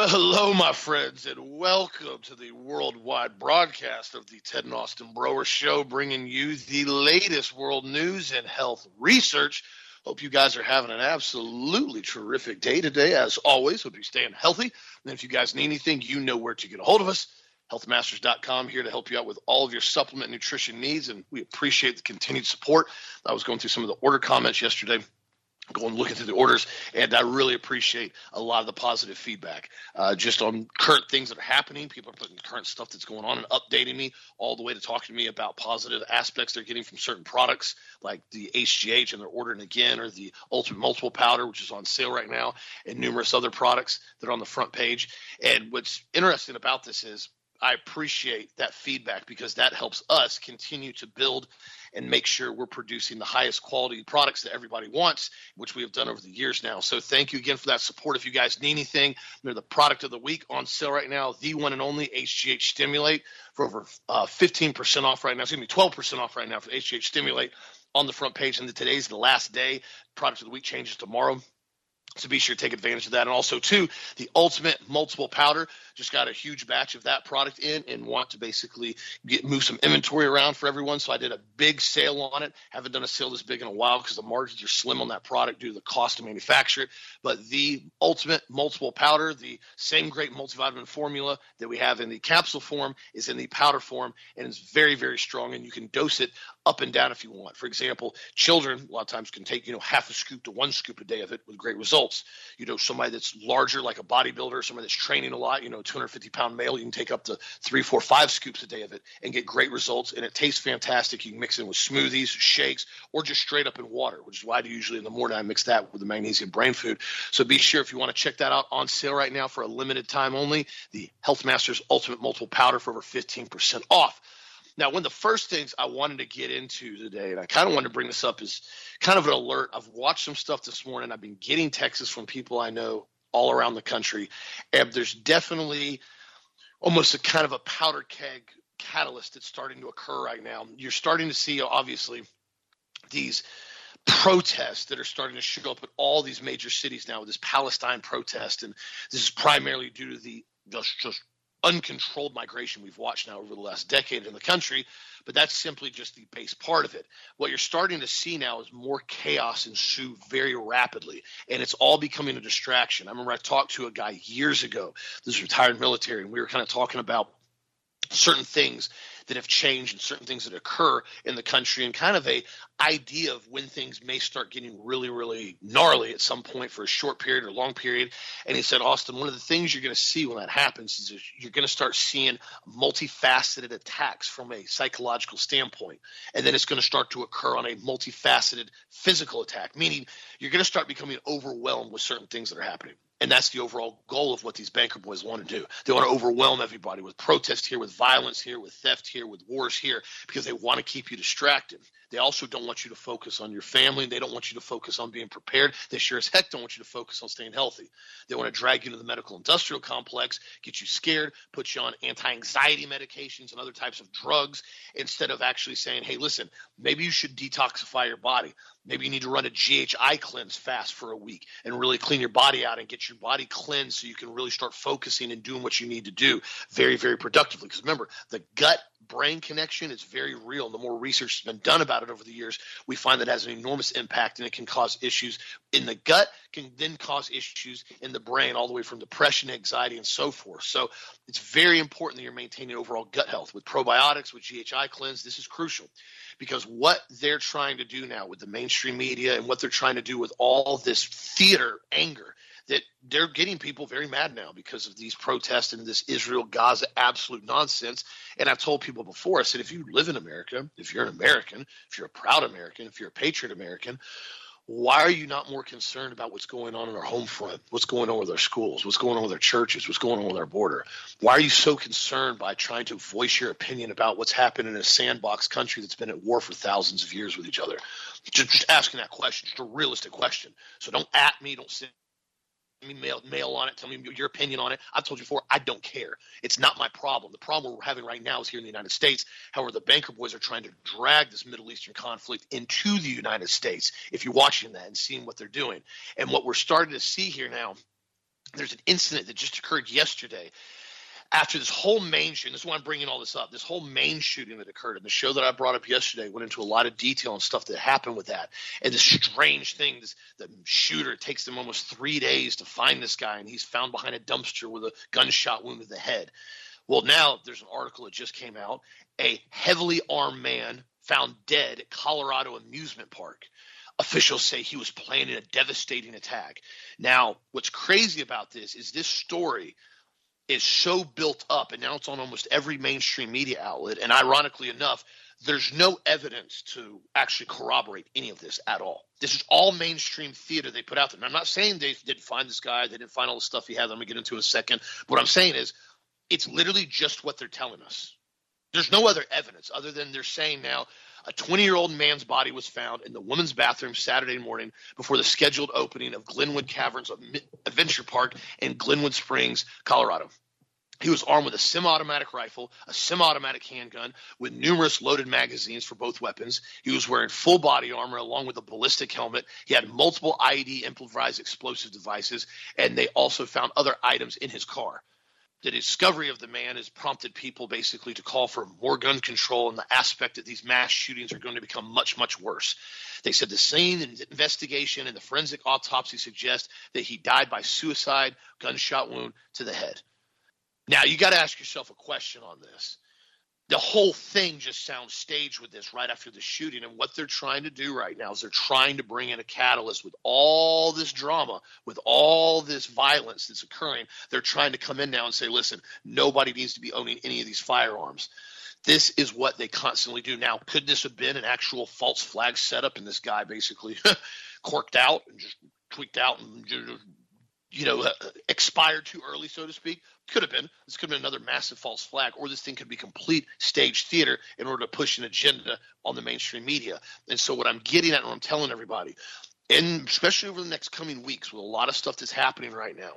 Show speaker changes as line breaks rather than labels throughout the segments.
Well, hello, my friends, and welcome to the worldwide broadcast of the Ted and Austin Broer Show, bringing you the latest world news and health research. Hope you guys are having an absolutely terrific day today. As always, hope you're staying healthy. And if you guys need anything, you know where to get a hold of us. Healthmasters.com here to help you out with all of your supplement nutrition needs, and we appreciate the continued support. I was going through some of the order comments yesterday going looking through the orders, and I really appreciate a lot of the positive feedback uh, just on current things that are happening. People are putting current stuff that's going on and updating me all the way to talking to me about positive aspects they're getting from certain products like the HGH and they're ordering again, or the Ultimate Multiple Powder, which is on sale right now, and numerous other products that are on the front page. And what's interesting about this is I appreciate that feedback because that helps us continue to build and make sure we're producing the highest quality products that everybody wants, which we have done over the years now. So thank you again for that support. If you guys need anything, they're the product of the week on sale right now, the one and only HGH Stimulate for over uh, 15% off right now. Excuse me, 12% off right now for HGH Stimulate on the front page. And today's the last day. Product of the week changes tomorrow. So be sure to take advantage of that. And also, too, the ultimate multiple powder. Just got a huge batch of that product in and want to basically get move some inventory around for everyone. So I did a big sale on it. Haven't done a sale this big in a while because the margins are slim on that product due to the cost to manufacture it. But the ultimate multiple powder, the same great multivitamin formula that we have in the capsule form, is in the powder form and it's very, very strong. And you can dose it up and down if you want. For example, children a lot of times can take you know half a scoop to one scoop a day of it with great results. You know, somebody that's larger like a bodybuilder, somebody that's training a lot, you know, 250 pound male, you can take up to three, four, five scoops a day of it and get great results. And it tastes fantastic. You can mix it with smoothies, shakes, or just straight up in water, which is why I do usually in the morning I mix that with the magnesium brain food. So be sure if you want to check that out on sale right now for a limited time only, the Health Masters Ultimate Multiple Powder for over 15% off. Now, one of the first things I wanted to get into today, and I kind of wanted to bring this up, is kind of an alert. I've watched some stuff this morning. I've been getting texts from people I know all around the country, and there's definitely almost a kind of a powder keg catalyst that's starting to occur right now. You're starting to see, obviously, these protests that are starting to show up at all these major cities now with this Palestine protest, and this is primarily due to the just, just uncontrolled migration we've watched now over the last decade in the country, but that's simply just the base part of it. What you're starting to see now is more chaos ensue very rapidly, and it's all becoming a distraction. I remember I talked to a guy years ago, this retired military, and we were kind of talking about certain things that have changed and certain things that occur in the country and kind of a idea of when things may start getting really really gnarly at some point for a short period or long period. And he said austin one of the things you're going to see when that happens is you're going to start seeing multifaceted attacks from a psychological standpoint and then it's going to start to occur on a multifaceted physical attack meaning you're going to start becoming overwhelmed with certain things that are happening and that's the overall goal of what these banker boys want to do. They want to overwhelm everybody with protest here, with violence here, with theft here, with wars here, because they want to keep you distracted. They also don't want you to focus on your family. They don't want you to focus on being prepared. They sure as heck don't want you to focus on staying healthy. They want to drag you to the medical industrial complex, get you scared, put you on anti anxiety medications and other types of drugs instead of actually saying, hey, listen, maybe you should detoxify your body. Maybe you need to run a GHI cleanse fast for a week and really clean your body out and get your body cleansed so you can really start focusing and doing what you need to do very, very productively. Because remember, the gut brain connection is very real. The more research has been done about it over the years, we find that has an enormous impact and it can cause issues in the gut, can then cause issues in the brain, all the way from depression, anxiety, and so forth. So it's very important that you're maintaining overall gut health with probiotics, with GHI cleanse. This is crucial because what they're trying to do now with the mainstream media and what they're trying to do with all this theater anger that they're getting people very mad now because of these protests and this Israel Gaza absolute nonsense. And I've told people before, I said, if you live in America, if you're an American, if you're a proud American, if you're a patriot American, why are you not more concerned about what's going on in our home front? What's going on with our schools? What's going on with our churches? What's going on with our border? Why are you so concerned by trying to voice your opinion about what's happening in a sandbox country that's been at war for thousands of years with each other? Just, just asking that question, just a realistic question. So don't at me, don't say me mail, mail on it, tell me your opinion on it. I've told you before, I don't care. It's not my problem. The problem we're having right now is here in the United States. However, the banker boys are trying to drag this Middle Eastern conflict into the United States. If you're watching that and seeing what they're doing, and what we're starting to see here now There's an incident that just occurred yesterday after this whole Maine shooting, this is why I'm bringing all this up. This whole Maine shooting that occurred, and the show that I brought up yesterday went into a lot of detail and stuff that happened with that, and the strange thing. things. The shooter takes them almost three days to find this guy, and he's found behind a dumpster with a gunshot wound to the head. Well, now there's an article that just came out. A heavily armed man found dead at Colorado amusement park. Officials say he was planning a devastating attack. Now, what's crazy about this is this story is so built up, and now it's on almost every mainstream media outlet. And ironically enough, there's no evidence to actually corroborate any of this at all. This is all mainstream theater they put out there. And I'm not saying they didn't find this guy, they didn't find all the stuff he had. I'm going to get into in a second. But what I'm saying is, it's literally just what they're telling us. There's no other evidence other than they're saying now a 20 year old man's body was found in the women's bathroom Saturday morning before the scheduled opening of Glenwood Caverns Adventure Park in Glenwood Springs, Colorado. He was armed with a semi automatic rifle, a semi automatic handgun with numerous loaded magazines for both weapons. He was wearing full body armor along with a ballistic helmet. He had multiple IED improvised explosive devices, and they also found other items in his car the discovery of the man has prompted people basically to call for more gun control and the aspect that these mass shootings are going to become much, much worse. They said the scene investigation and the forensic autopsy suggest that he died by suicide, gunshot wound to the head. Now, you got to ask yourself a question on this the whole thing just sounds staged with this right after the shooting. And what they're trying to do right now is they're trying to bring in a catalyst with all this drama, with all this violence that's occurring. They're trying to come in now and say, listen, nobody needs to be owning any of these firearms. This is what they constantly do. Now, could this have been an actual false flag setup and this guy basically corked out and just tweaked out and you know, uh, expired too early, so to speak. Could have been. This could have been another massive false flag, or this thing could be complete stage theater in order to push an agenda on the mainstream media. And so, what I'm getting at, and I'm telling everybody, and especially over the next coming weeks, with a lot of stuff that's happening right now,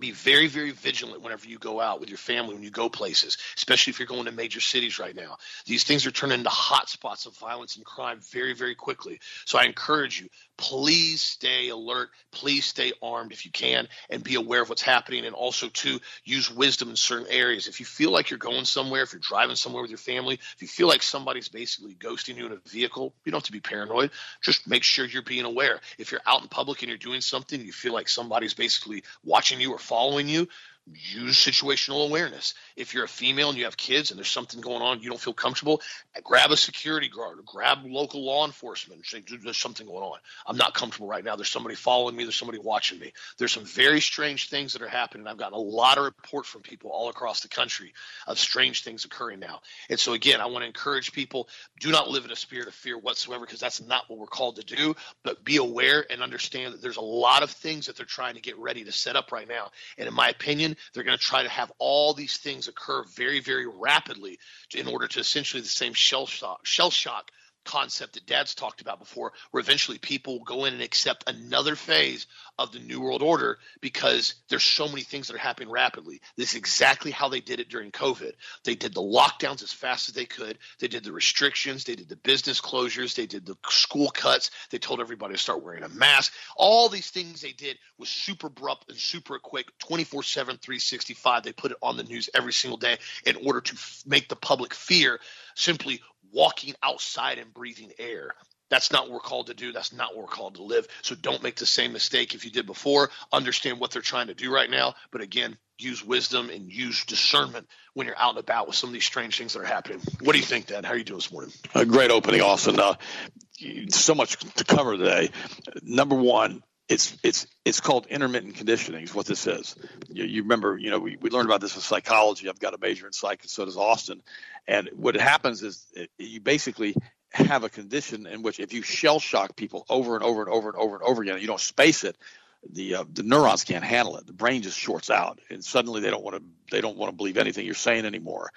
be very, very vigilant whenever you go out with your family, when you go places, especially if you're going to major cities right now. These things are turning into hot spots of violence and crime very, very quickly. So I encourage you, please stay alert. Please stay armed if you can and be aware of what's happening. And also, to use wisdom in certain areas. If you feel like you're going somewhere, if you're driving somewhere with your family, if you feel like somebody's basically ghosting you in a vehicle, you don't have to be paranoid. Just make sure you're being aware. If you're out in public and you're doing something, you feel like somebody's basically watching you or following you, use situational awareness. If you're a female and you have kids and there's something going on, you don't feel comfortable, grab a security guard or grab local law enforcement and say, there's something going on. I'm not comfortable right now. There's somebody following me. There's somebody watching me. There's some very strange things that are happening. I've gotten a lot of report from people all across the country of strange things occurring now. And so again, I want to encourage people, do not live in a spirit of fear whatsoever because that's not what we're called to do, but be aware and understand that there's a lot of things that they're trying to get ready to set up right now. And in my opinion, they're going to try to have all these things occur very, very rapidly in order to essentially the same shell shock, shell shock concept that dad's talked about before where eventually people will go in and accept another phase of the new world order because there's so many things that are happening rapidly. This is exactly how they did it during covid. They did the lockdowns as fast as they could. They did the restrictions. They did the business closures. They did the school cuts. They told everybody to start wearing a mask. All these things they did was super abrupt and super quick 24 7 365 they put it on the news every single day in order to f- make the public fear simply walking outside and breathing air. That's not what we're called to do. That's not what we're called to live. So don't make the same mistake if you did before. Understand what they're trying to do right now. But again, use wisdom and use discernment when you're out and about with some of these strange things that are happening. What do you think, Dad? How are you doing this morning?
A great opening, Austin. Uh, so much to cover today. Number one, it's it's it's called intermittent conditioning is what this is. You, you, remember, you know, we, we learned about this in psychology. I've got a major in psych, and so does Austin. And what happens is it, you basically have a condition in which if you shell shock people over and over and over and over and over again, you don't space it, the uh, the neurons can't handle it. The brain just shorts out, and suddenly they don't want to they don't want to believe anything you're saying anymore.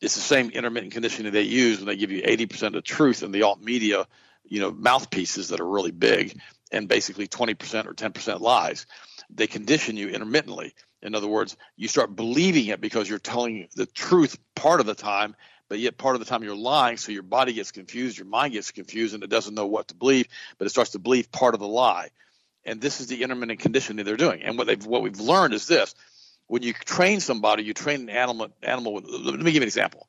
It's the same intermittent conditioning they use when they give you 80% of truth in the alt media, you know, mouthpieces that are really big and basically 20% or 10% lies. They condition you intermittently. In other words, you start believing it because you're telling the truth part of the time, but yet part of the time you're lying. So your body gets confused, your mind gets confused, and it doesn't know what to believe, but it starts to believe part of the lie. And this is the intermittent conditioning they're doing. And what they've what we've learned is this: when you train somebody, you train an animal. Animal. With, let me give you an example.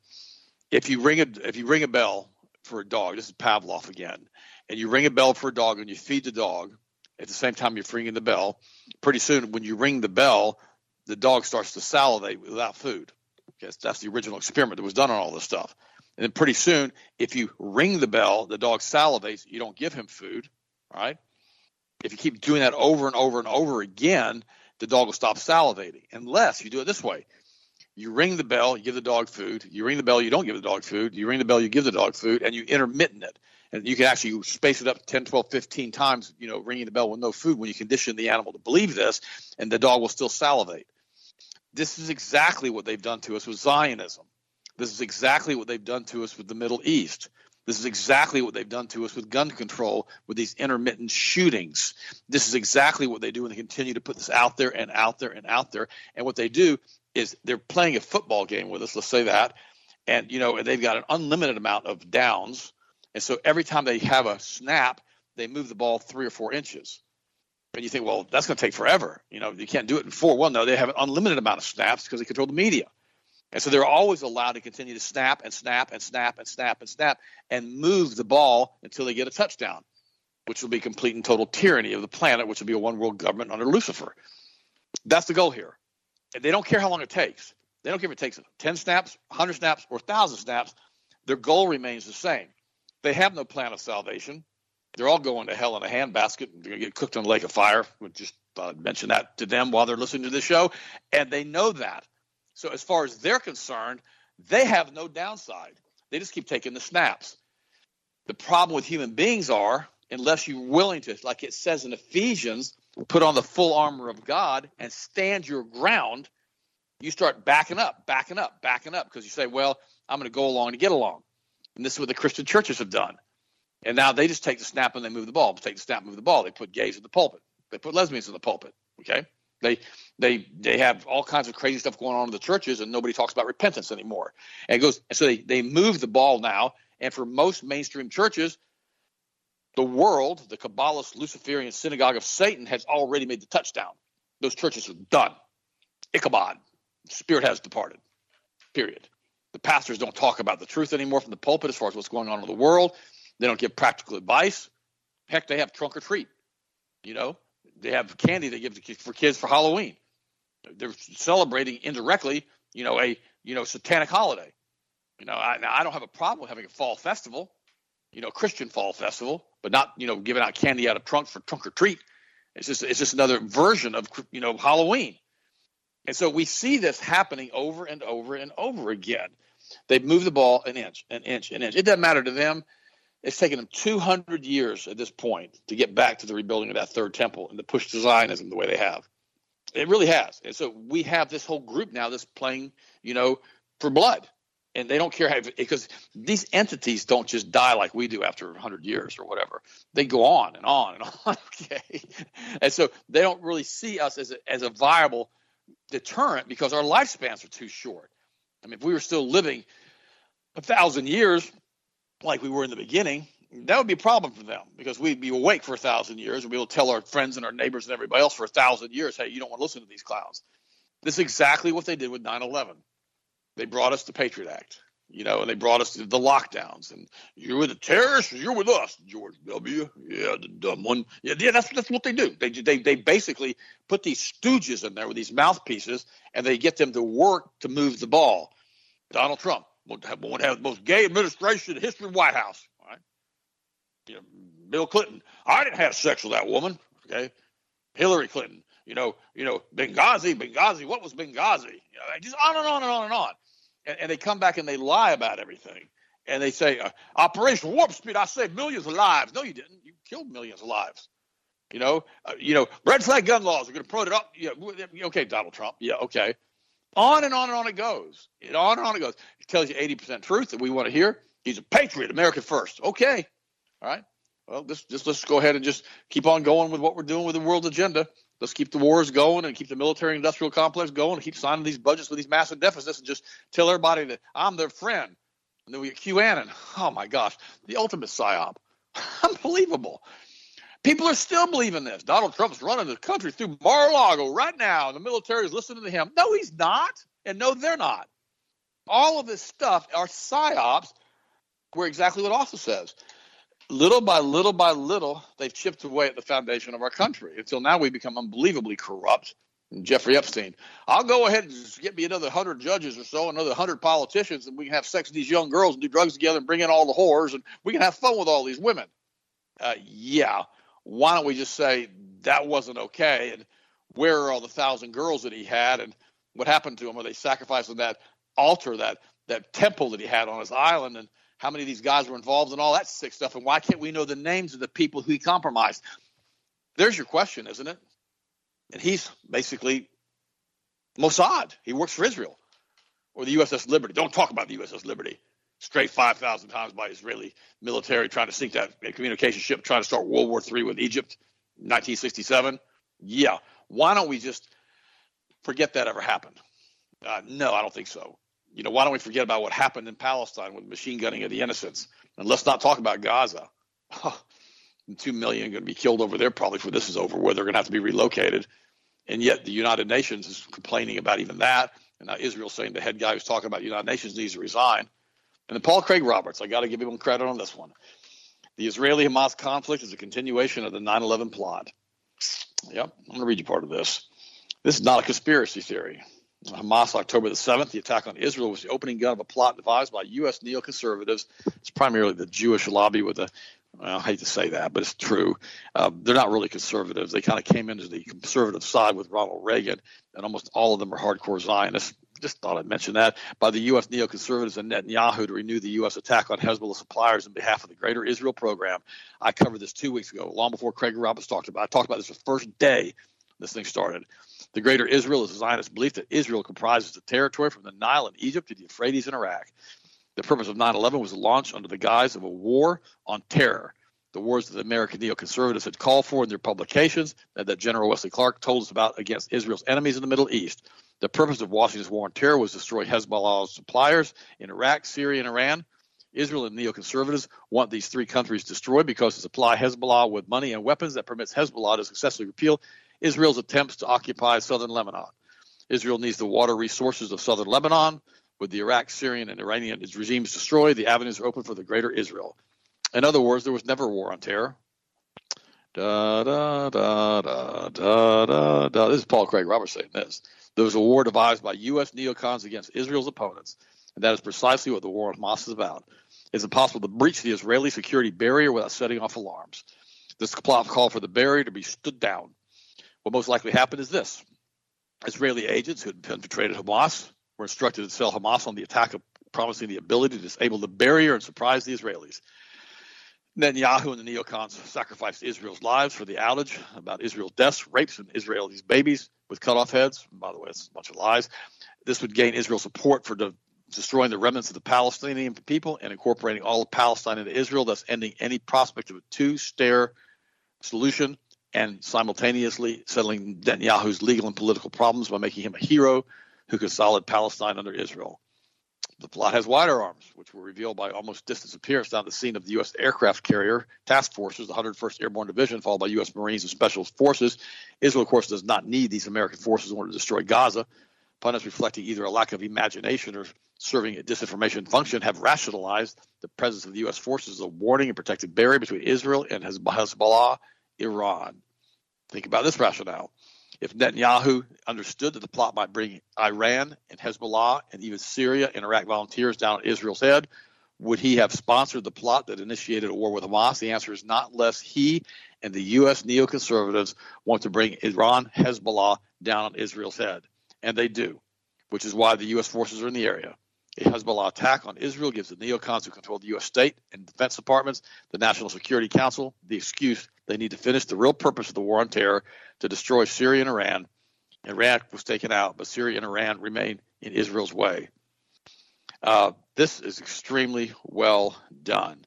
If you ring a if you ring a bell for a dog, this is Pavlov again, and you ring a bell for a dog and you feed the dog at the same time you're ringing the bell. Pretty soon, when you ring the bell, the dog starts to salivate without food. Okay, that's the original experiment that was done on all this stuff. And then pretty soon, if you ring the bell, the dog salivates. You don't give him food. right? If you keep doing that over and over and over again, the dog will stop salivating. Unless you do it this way you ring the bell, you give the dog food. You ring the bell, you don't give the dog food. You ring the bell, you give the dog food, and you intermittent it. And you can actually space it up 10, 12, 15 times, you know, ringing the bell with no food when you condition the animal to believe this, and the dog will still salivate. This is exactly what they've done to us with Zionism. This is exactly what they've done to us with the Middle East. This is exactly what they've done to us with gun control, with these intermittent shootings. This is exactly what they do, and they continue to put this out there and out there and out there. And what they do is they're playing a football game with us. Let's say that, and you know they've got an unlimited amount of downs, and so every time they have a snap, they move the ball three or four inches. And you think, well, that's going to take forever. You know, you can't do it in four. Well, no, they have an unlimited amount of snaps because they control the media. And so they're always allowed to continue to snap and snap and snap and snap and snap and move the ball until they get a touchdown, which will be complete and total tyranny of the planet, which will be a one world government under Lucifer. That's the goal here. And they don't care how long it takes. They don't care if it takes 10 snaps, 100 snaps, or 1,000 snaps. Their goal remains the same. They have no plan of salvation. They're all going to hell in a handbasket. They're going to get cooked in a lake of fire. We just thought I'd mention that to them while they're listening to the show. And they know that. So as far as they're concerned, they have no downside. They just keep taking the snaps. The problem with human beings are, unless you're willing to, like it says in Ephesians, put on the full armor of God and stand your ground, you start backing up, backing up, backing up because you say, well, I'm going to go along to get along. And this is what the Christian churches have done. And now they just take the snap and they move the ball. Take the snap, move the ball. They put gays in the pulpit. They put lesbians in the pulpit. Okay. They they they have all kinds of crazy stuff going on in the churches, and nobody talks about repentance anymore. And goes so they they move the ball now. And for most mainstream churches, the world, the Kabbalist Luciferian synagogue of Satan, has already made the touchdown. Those churches are done. Ichabod, spirit has departed. Period. The pastors don't talk about the truth anymore from the pulpit as far as what's going on in the world. They don't give practical advice. Heck, they have trunk or treat. You know, they have candy they give for kids for Halloween. They're celebrating indirectly, you know, a you know satanic holiday. You know, I, I don't have a problem with having a fall festival, you know, Christian fall festival, but not you know giving out candy out of trunk for trunk or treat. It's just it's just another version of you know Halloween. And so we see this happening over and over and over again. They've moved the ball an inch, an inch, an inch. It doesn't matter to them it's taken them 200 years at this point to get back to the rebuilding of that third temple and to push Zionism the way they have. It really has. And so we have this whole group now that's playing, you know, for blood. And they don't care how, because these entities don't just die like we do after 100 years or whatever. They go on and on and on. Okay. And so they don't really see us as a, as a viable deterrent because our lifespans are too short. I mean, if we were still living a thousand years, like we were in the beginning, that would be a problem for them because we'd be awake for a thousand years and we will tell our friends and our neighbors and everybody else for a thousand years, hey, you don't want to listen to these clowns. This is exactly what they did with 9 11. They brought us the Patriot Act, you know, and they brought us the lockdowns. And you're with the terrorists, you're with us, George W. Yeah, the dumb one. Yeah, yeah, that's that's what they do. They they they basically put these stooges in there with these mouthpieces, and they get them to work to move the ball. Donald Trump, would have, have the most gay administration in the history of the White House. Right? You know, Bill Clinton. I didn't have sex with that woman. Okay. Hillary Clinton. You know, you know, Benghazi, Benghazi. What was Benghazi? You know, just on and on and on and on. And, and they come back and they lie about everything. And they say, uh, Operation Warp Speed, I saved millions of lives. No, you didn't. You killed millions of lives. You know, uh, you know, red flag gun laws are going to put it up. Yeah, okay, Donald Trump. Yeah, okay. On and on and on it goes. It on and on it goes. It tells you 80% truth that we want to hear. He's a patriot, America first. Okay. All right. Well, just, just let's go ahead and just keep on going with what we're doing with the world agenda. Let's keep the wars going and keep the military industrial complex going and keep signing these budgets with these massive deficits and just tell everybody that I'm their friend. And then we get QAnon. Oh my gosh, the ultimate psyop. Unbelievable. People are still believing this. Donald Trump's running the country through Mar-a-Lago right now, the military is listening to him. No, he's not, and no, they're not. All of this stuff are psyops. Where exactly what Austin says. Little by little by little, they've chipped away at the foundation of our country until now we become unbelievably corrupt. Jeffrey Epstein, I'll go ahead and get me another hundred judges or so, another hundred politicians, and we can have sex with these young girls and do drugs together and bring in all the whores, and we can have fun with all these women. Uh, yeah, why don't we just say that wasn't okay? And where are all the thousand girls that he had, and what happened to them? Are they sacrificing that altar, that that temple that he had on his island, and how many of these guys were involved in all that sick stuff, and why can't we know the names of the people who he compromised? There's your question, isn't it? And he's basically Mossad. He works for Israel or the USS Liberty. Don't talk about the USS Liberty. Straight 5,000 times by Israeli military trying to sink that communication ship, trying to start World War III with Egypt, 1967. Yeah. Why don't we just forget that ever happened? Uh, no, I don't think so. You know, why don't we forget about what happened in Palestine with machine gunning of the innocents? And let's not talk about Gaza. Oh, two million going to be killed over there probably before this is over, where they're going to have to be relocated. And yet the United Nations is complaining about even that. And now Israel's saying the head guy who's talking about the United Nations needs to resign. And Paul Craig Roberts, I got to give him credit on this one. The Israeli Hamas conflict is a continuation of the 9 11 plot. Yep, I'm going to read you part of this. This is not a conspiracy theory. Hamas, October the 7th, the attack on Israel was the opening gun of a plot devised by U.S. neoconservatives. It's primarily the Jewish lobby with well, I hate to say that, but it's true. Uh, they're not really conservatives. They kind of came into the conservative side with Ronald Reagan, and almost all of them are hardcore Zionists. Just thought I'd mention that. By the U.S. neoconservatives and Netanyahu to renew the U.S. attack on Hezbollah suppliers on behalf of the Greater Israel Program. I covered this two weeks ago, long before Craig Roberts talked about it. I talked about this the first day this thing started. The Greater Israel is a Zionist belief that Israel comprises the territory from the Nile in Egypt to the Euphrates in Iraq. The purpose of 9 11 was launched under the guise of a war on terror. The wars that the American neoconservatives had called for in their publications and that General Wesley Clark told us about against Israel's enemies in the Middle East. The purpose of Washington's war on terror was to destroy Hezbollah's suppliers in Iraq, Syria, and Iran. Israel and neoconservatives want these three countries destroyed because to supply Hezbollah with money and weapons that permits Hezbollah to successfully repeal Israel's attempts to occupy southern Lebanon. Israel needs the water resources of southern Lebanon. With the Iraq, Syrian, and Iranian regimes destroyed, the avenues are open for the greater Israel. In other words, there was never a war on terror. Da, da, da, da, da, da, da. This is Paul Craig Roberts saying this. There was a war devised by U.S. neocons against Israel's opponents, and that is precisely what the war on Hamas is about. It's impossible to breach the Israeli security barrier without setting off alarms. This called for the barrier to be stood down. What most likely happened is this Israeli agents who had infiltrated Hamas were instructed to sell Hamas on the attack of promising the ability to disable the barrier and surprise the Israelis. Netanyahu and the neocons sacrificed Israel's lives for the outage about Israel's deaths, rapes, and Israelis' babies with cut off heads. By the way, it's a bunch of lies. This would gain Israel support for de- destroying the remnants of the Palestinian people and incorporating all of Palestine into Israel, thus ending any prospect of a two stair solution and simultaneously settling Netanyahu's legal and political problems by making him a hero who could solid Palestine under Israel. The plot has wider arms, which were revealed by almost distant appearance down the scene of the U.S. aircraft carrier task forces, the 101st Airborne Division, followed by U.S. Marines and Special Forces. Israel, of course, does not need these American forces in order to destroy Gaza. Pundits reflecting either a lack of imagination or serving a disinformation function have rationalized the presence of the U.S. forces as a warning and protective barrier between Israel and Hezbollah, Iran. Think about this rationale. If Netanyahu understood that the plot might bring Iran and Hezbollah and even Syria and Iraq volunteers down on Israel's head, would he have sponsored the plot that initiated a war with Hamas? The answer is not unless he and the U.S. neoconservatives want to bring Iran, Hezbollah down on Israel's head. And they do, which is why the U.S. forces are in the area. A Hezbollah attack on Israel gives the neocons who control the U.S. state and defense departments, the National Security Council, the excuse they need to finish the real purpose of the war on terror to destroy Syria and Iran. Iraq was taken out, but Syria and Iran remain in Israel's way. Uh, this is extremely well done.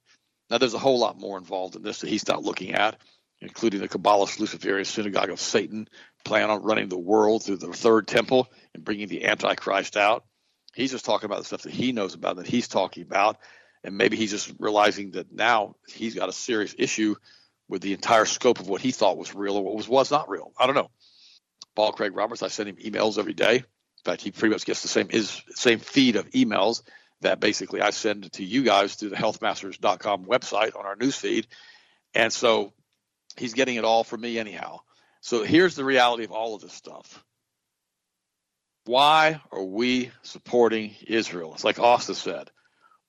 Now, there's a whole lot more involved in this that he's not looking at, including the Kabbalist Luciferian synagogue of Satan, plan on running the world through the third temple and bringing the Antichrist out. He's just talking about the stuff that he knows about, that he's talking about. And maybe he's just realizing that now he's got a serious issue with the entire scope of what he thought was real or what was was not real. I don't know. Paul Craig Roberts, I send him emails every day. In fact, he pretty much gets the same is same feed of emails that basically I send to you guys through the healthmasters.com website on our news feed. And so he's getting it all from me anyhow. So here's the reality of all of this stuff. Why are we supporting Israel? It's like Austin said.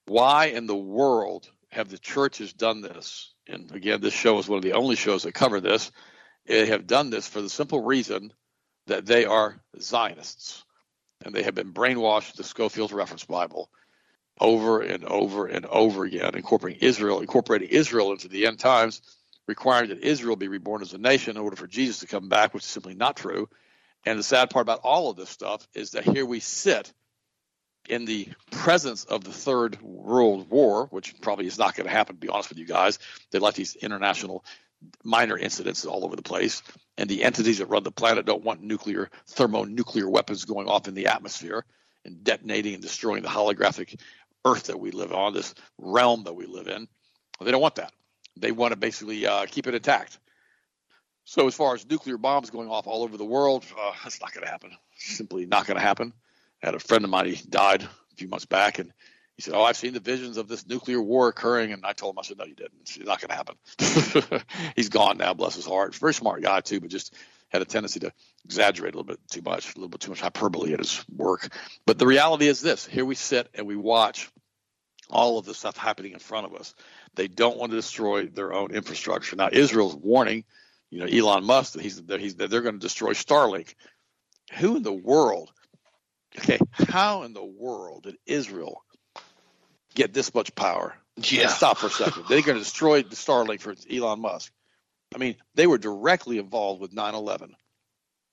Why in the world have the churches done this? And again, this show is one of the only shows that cover this. They have done this for the simple reason that they are Zionists and they have been brainwashed the Scofield's Reference Bible over and over and over again, incorporating Israel, incorporating Israel into the end times, requiring that Israel be reborn as a nation in order for Jesus to come back, which is simply not true. And the sad part about all of this stuff is that here we sit in the presence of the Third World War, which probably is not going to happen, to be honest with you guys. They let these international minor incidents all over the place, and the entities that run the planet don't want nuclear, thermonuclear weapons going off in the atmosphere and detonating and destroying the holographic earth that we live on, this realm that we live in. They don't want that. They want to basically uh, keep it intact. So, as far as nuclear bombs going off all over the world, uh, that's not going to happen. Simply not going to happen. I had a friend of mine, he died a few months back, and he said, Oh, I've seen the visions of this nuclear war occurring. And I told him, I said, No, you didn't. It's not going to happen. He's gone now, bless his heart. Very smart guy, too, but just had a tendency to exaggerate a little bit too much, a little bit too much hyperbole at his work. But the reality is this here we sit and we watch all of this stuff happening in front of us. They don't want to destroy their own infrastructure. Now, Israel's warning, you know, Elon Musk that he's that he's that they're going to destroy Starlink. Who in the world? Okay, how in the world did Israel get this much power?
Yeah.
Stop for a second. They're going to destroy the Starlink for Elon Musk. I mean, they were directly involved with 9/11.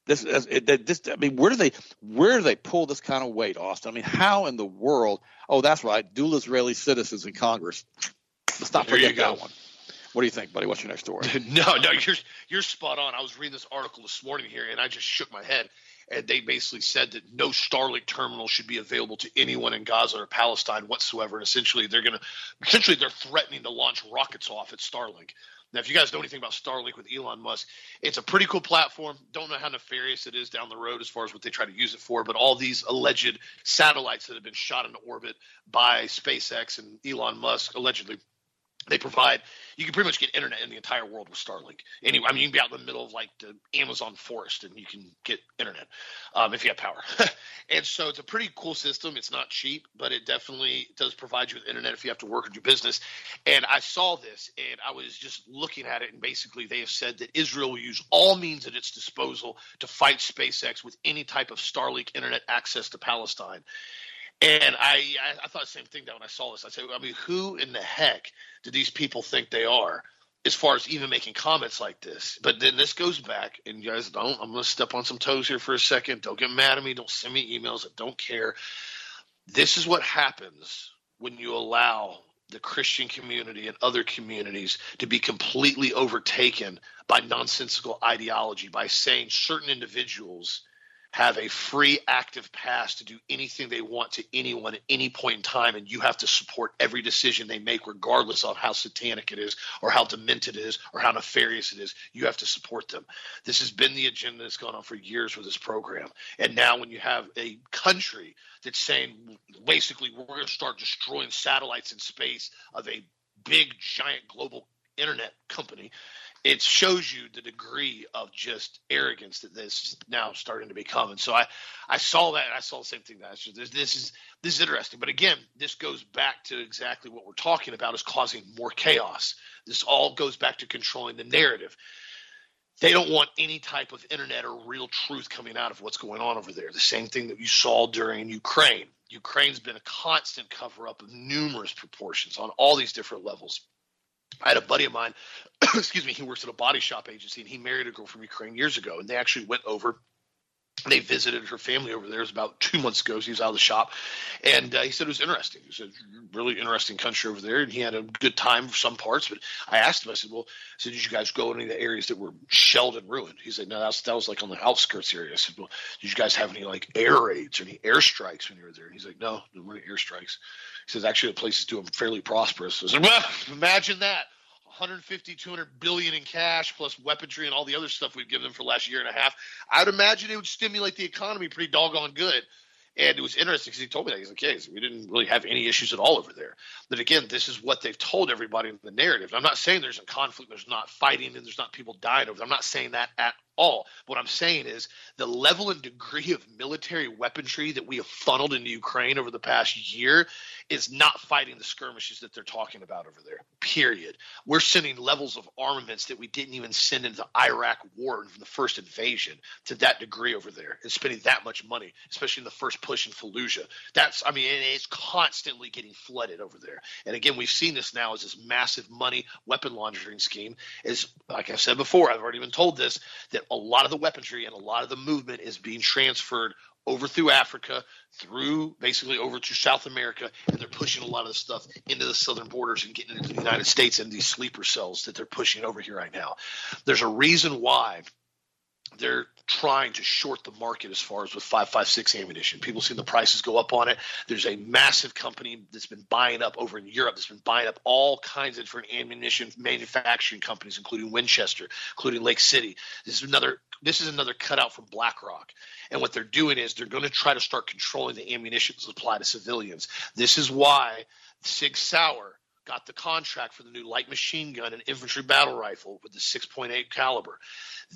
This, this, I mean, where do they, where do they pull this kind of weight, Austin? I mean, how in the world? Oh, that's right, dual Israeli citizens in Congress. Let's not forget that one. What do you think, buddy? What's your next story?
no, no, you're you're spot on. I was reading this article this morning here, and I just shook my head. And they basically said that no Starlink terminal should be available to anyone in Gaza or Palestine whatsoever. Essentially, they're to, essentially, they're threatening to launch rockets off at Starlink. Now, if you guys know anything about Starlink with Elon Musk, it's a pretty cool platform. Don't know how nefarious it is down the road as far as what they try to use it for, but all these alleged satellites that have been shot into orbit by SpaceX and Elon Musk allegedly they provide you can pretty much get internet in the entire world with Starlink. Anyway, I mean you can be out in the middle of like the Amazon forest and you can get internet um, if you have power. and so it's a pretty cool system. It's not cheap, but it definitely does provide you with internet if you have to work or do business. And I saw this and I was just looking at it and basically they have said that Israel will use all means at its disposal to fight SpaceX with any type of Starlink internet access to Palestine. And I, I thought the same thing that when I saw this. I said, I mean, who in the heck do these people think they are? As far as even making comments like this, but then this goes back, and you guys don't. I'm going to step on some toes here for a second. Don't get mad at me. Don't send me emails. I don't care. This is what happens when you allow the Christian community and other communities to be completely overtaken by nonsensical ideology by saying certain individuals have a free active pass to do anything they want to anyone at any point in time and you have to support every decision they make regardless of how satanic it is or how demented it is or how nefarious it is. You have to support them. This has been the agenda that's gone on for years with this program. And now when you have a country that's saying basically we're going to start destroying satellites in space of a big giant global internet company it shows you the degree of just arrogance that this now starting to become. And so I, I saw that I saw the same thing. That this, this is this is interesting. But again, this goes back to exactly what we're talking about is causing more chaos. This all goes back to controlling the narrative. They don't want any type of internet or real truth coming out of what's going on over there. The same thing that you saw during Ukraine. Ukraine's been a constant cover up of numerous proportions on all these different levels I had a buddy of mine, excuse me, he works at a body shop agency and he married a girl from Ukraine years ago. And they actually went over they visited her family over there. It was about two months ago. So he was out of the shop, and uh, he said it was interesting. He said really interesting country over there, and he had a good time for some parts. But I asked him, I said, "Well, I said, did you guys go in any of the areas that were shelled and ruined?" He said, "No, that's that was like on the outskirts area." I said, "Well, did you guys have any like air raids or any airstrikes when you were there?" And he's like, "No, weren't airstrikes." He says, "Actually, the place is doing fairly prosperous." I said, "Well, imagine that." 150, 200 billion in cash plus weaponry and all the other stuff we've given them for the last year and a half, I'd imagine it would stimulate the economy pretty doggone good. And it was interesting because he told me that he's like, "Yeah, we didn't really have any issues at all over there." But again, this is what they've told everybody in the narrative. I'm not saying there's a conflict, there's not fighting, and there's not people dying over. There. I'm not saying that at all. What I'm saying is the level and degree of military weaponry that we have funneled into Ukraine over the past year is not fighting the skirmishes that they're talking about over there. Period. We're sending levels of armaments that we didn't even send into the Iraq war from the first invasion to that degree over there and spending that much money, especially in the first push in Fallujah. That's I mean, it's constantly getting flooded over there. And again, we've seen this now as this massive money weapon laundering scheme. Is like I've said before, I've already been told this that a lot of the weaponry and a lot of the movement is being transferred over through Africa, through basically over to South America, and they're pushing a lot of the stuff into the southern borders and getting into the United States and these sleeper cells that they're pushing over here right now. There's a reason why they're trying to short the market as far as with 556 ammunition. People see the prices go up on it. There's a massive company that's been buying up over in Europe that's been buying up all kinds of different ammunition manufacturing companies, including Winchester, including Lake City. This is another this is another cutout from BlackRock. And what they're doing is they're going to try to start controlling the ammunition supply to civilians. This is why Sig Sauer got the contract for the new light machine gun and infantry battle rifle with the 6.8 caliber.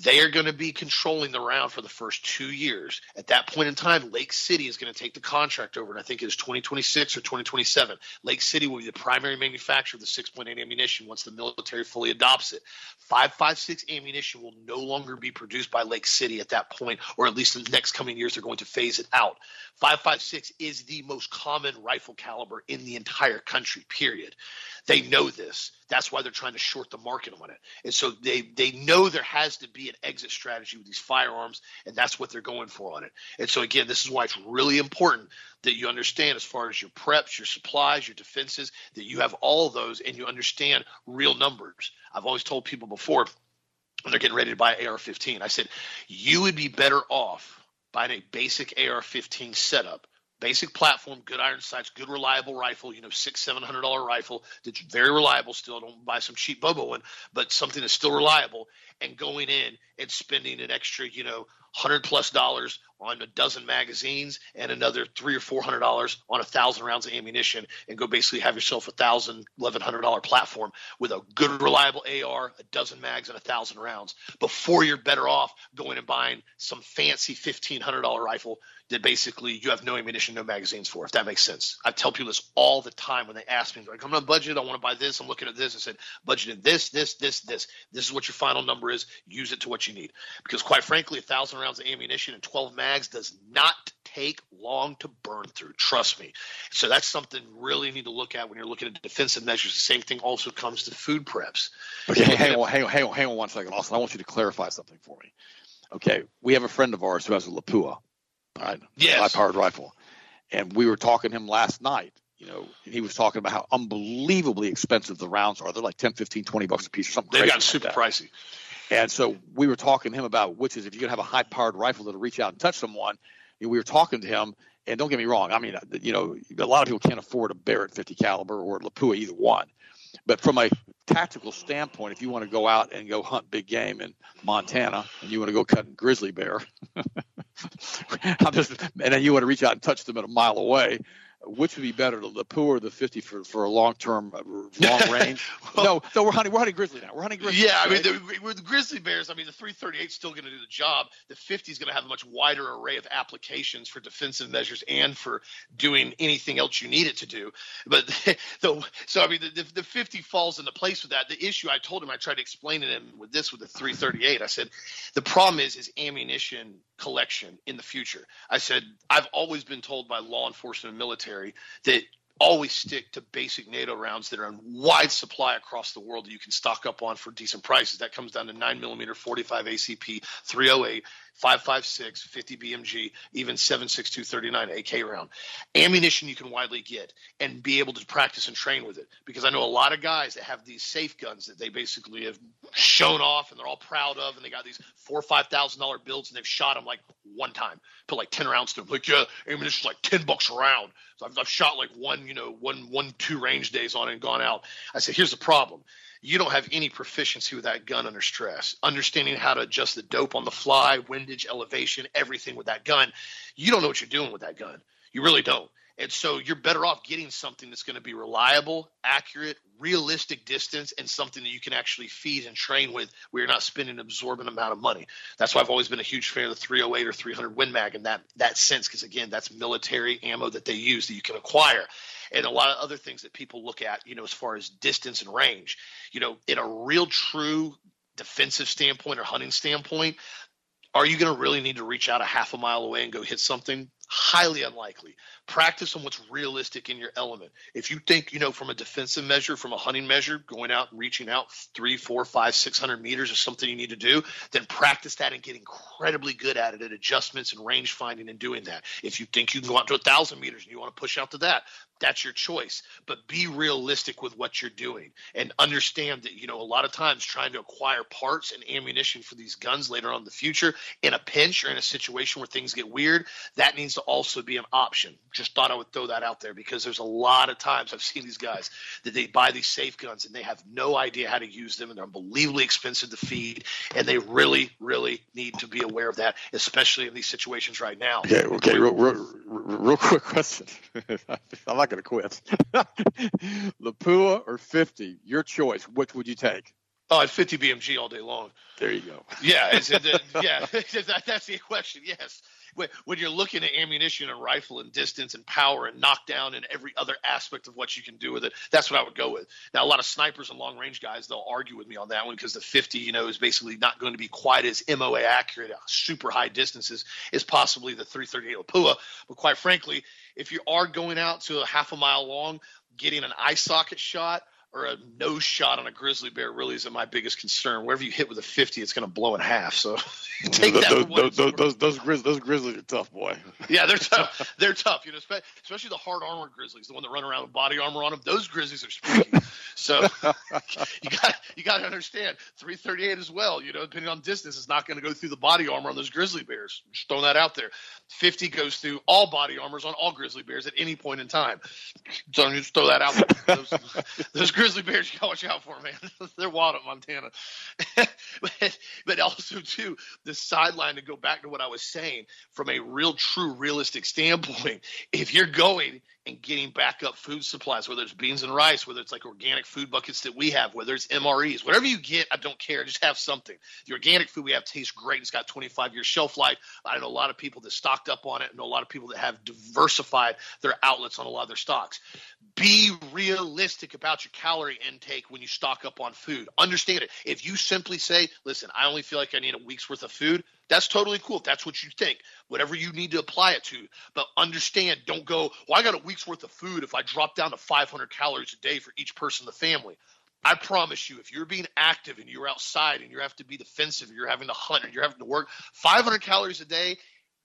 They are going to be controlling the round for the first two years. At that point in time, Lake City is going to take the contract over, and I think it is 2026 or 2027. Lake City will be the primary manufacturer of the 6.8 ammunition once the military fully adopts it. 5.56 ammunition will no longer be produced by Lake City at that point, or at least in the next coming years, they're going to phase it out. 5.56 is the most common rifle caliber in the entire country, period. They know this. That's why they're trying to short the market on it. And so they they know there has to be an exit strategy with these firearms, and that's what they're going for on it. And so again, this is why it's really important that you understand as far as your preps, your supplies, your defenses, that you have all those and you understand real numbers. I've always told people before when they're getting ready to buy AR-15, I said you would be better off buying a basic AR-15 setup basic platform, good iron sights, good reliable rifle, you know, six, seven hundred dollar rifle that's very reliable still. Don't buy some cheap Bobo one, but something that's still reliable and going in and spending an extra, you know, hundred plus dollars on a dozen magazines and another three or four hundred dollars on a thousand rounds of ammunition and go basically have yourself a thousand, eleven hundred dollar platform with a good reliable AR, a dozen mags, and a thousand rounds before you're better off going and buying some fancy fifteen hundred dollar rifle that basically you have no ammunition, no magazines for, if that makes sense. I tell people this all the time when they ask me, like, I'm on a budget, I want to buy this, I'm looking at this. I said, budgeted this, this, this, this. This is what your final number is. Use it to what you need. Because quite frankly, a thousand rounds of ammunition and 12 mags does not take long to burn through. Trust me. So that's something really you need to look at when you're looking at defensive measures. The same thing also comes to food preps.
Okay, hang on, hang on, hang on, hang on one second, Austin. I want you to clarify something for me. Okay, we have a friend of ours who has a Lapua right?
Yes.
High powered rifle. And we were talking to him last night, you know, and he was talking about how unbelievably expensive the rounds are. They're like 10, 15, 20 bucks a piece or something.
They've gotten
like
super
that.
pricey.
And so we were talking to him about which is if you're to have a high powered rifle that'll reach out and touch someone, And we were talking to him. And don't get me wrong, I mean, uh, you know, a lot of people can't afford a Barrett 50 caliber or a Lapua, either one. But from a tactical standpoint, if you want to go out and go hunt big game in Montana and you want to go cut grizzly bear, just, and then you want to reach out and touch them at a mile away, which would be better, the poor or the 50 for, for a long term, uh, long range? well, no, no, we're hunting, we're hunting grizzly now. We're hunting grizzly.
Yeah, right? I mean, the, with the grizzly bears, I mean, the 338 is still going to do the job. The 50 is going to have a much wider array of applications for defensive measures and for doing anything else you need it to do. But the, so, I mean, the, the, the 50 falls into place with that. The issue I told him, I tried to explain to him with this with the 338. I said, the problem is, is ammunition collection in the future. I said, I've always been told by law enforcement and military that always stick to basic NATO rounds that are in wide supply across the world that you can stock up on for decent prices. That comes down to 9 millimeter 45 ACP 308 556, 50 BMG, even 76239 AK round. Ammunition you can widely get and be able to practice and train with it. Because I know a lot of guys that have these safe guns that they basically have shown off and they're all proud of, and they got these four or five thousand dollar builds and they've shot them like one time, put like 10 rounds to them. Like, yeah, ammunition's like 10 bucks a round. So I've, I've shot like one, you know, one, one, two range days on it and gone out. I said, here's the problem you don't have any proficiency with that gun under stress. Understanding how to adjust the dope on the fly, windage, elevation, everything with that gun, you don't know what you're doing with that gun. You really don't. And so you're better off getting something that's going to be reliable, accurate, realistic distance, and something that you can actually feed and train with where you're not spending an absorbent amount of money. That's why I've always been a huge fan of the 308 or 300 Win Mag in that, that sense, because again, that's military ammo that they use that you can acquire. And a lot of other things that people look at, you know, as far as distance and range. You know, in a real true defensive standpoint or hunting standpoint, are you going to really need to reach out a half a mile away and go hit something? highly unlikely. Practice on what's realistic in your element. If you think, you know, from a defensive measure, from a hunting measure, going out and reaching out three, four, five, six hundred meters is something you need to do, then practice that and get incredibly good at it at adjustments and range finding and doing that. If you think you can go out to a thousand meters and you want to push out to that, that's your choice. But be realistic with what you're doing and understand that, you know, a lot of times trying to acquire parts and ammunition for these guns later on in the future in a pinch or in a situation where things get weird, that needs to also be an option. Just thought I would throw that out there because there's a lot of times I've seen these guys that they buy these safe guns and they have no idea how to use them and they're unbelievably expensive to feed. And they really, really need to be aware of that, especially in these situations right now.
Okay, okay, real, real, real quick question. I'm not going to quit. Lapua or 50, your choice. Which would you take?
Oh, at 50 BMG all day long.
There you go.
Yeah, it, yeah, that's the question. Yes, when you're looking at ammunition and rifle and distance and power and knockdown and every other aspect of what you can do with it, that's what I would go with. Now, a lot of snipers and long range guys, they'll argue with me on that one because the 50, you know, is basically not going to be quite as MOA accurate, at super high distances as possibly the 338 Lapua. But quite frankly, if you are going out to a half a mile long, getting an eye socket shot or a nose shot on a grizzly bear really isn't my biggest concern. Wherever you hit with a 50, it's going to blow in half. So take
those, that. Those, those, those, those, grizz, those grizzlies are tough, boy.
yeah, they're tough. They're tough. You know, especially the hard armored grizzlies, the one that run around with body armor on them. Those grizzlies are spooky. So you got you got to understand 338 as well. You know, depending on distance, it's not going to go through the body armor on those grizzly bears. Just throwing that out there. 50 goes through all body armors on all grizzly bears at any point in time. So just throw that out there. Those, those grizzly bears, you gotta watch out for, man. They're wild at Montana. but, but also too, the sideline to go back to what I was saying from a real, true, realistic standpoint. If you're going and getting backup food supplies, whether it's beans and rice, whether it's like organic food buckets that we have, whether it's MREs, whatever you get, I don't care. Just have something. The organic food we have tastes great. It's got 25 year shelf life. I know a lot of people that stocked up on it. Know a lot of people that have diversified their outlets on a lot of their stocks. Be realistic about your calorie intake when you stock up on food. Understand it. If you simply say, listen, I only feel like I need a week's worth of food, that's totally cool if that's what you think, whatever you need to apply it to. But understand, don't go, well, I got a week's worth of food if I drop down to 500 calories a day for each person in the family. I promise you, if you're being active and you're outside and you have to be defensive, you're having to hunt and you're having to work, 500 calories a day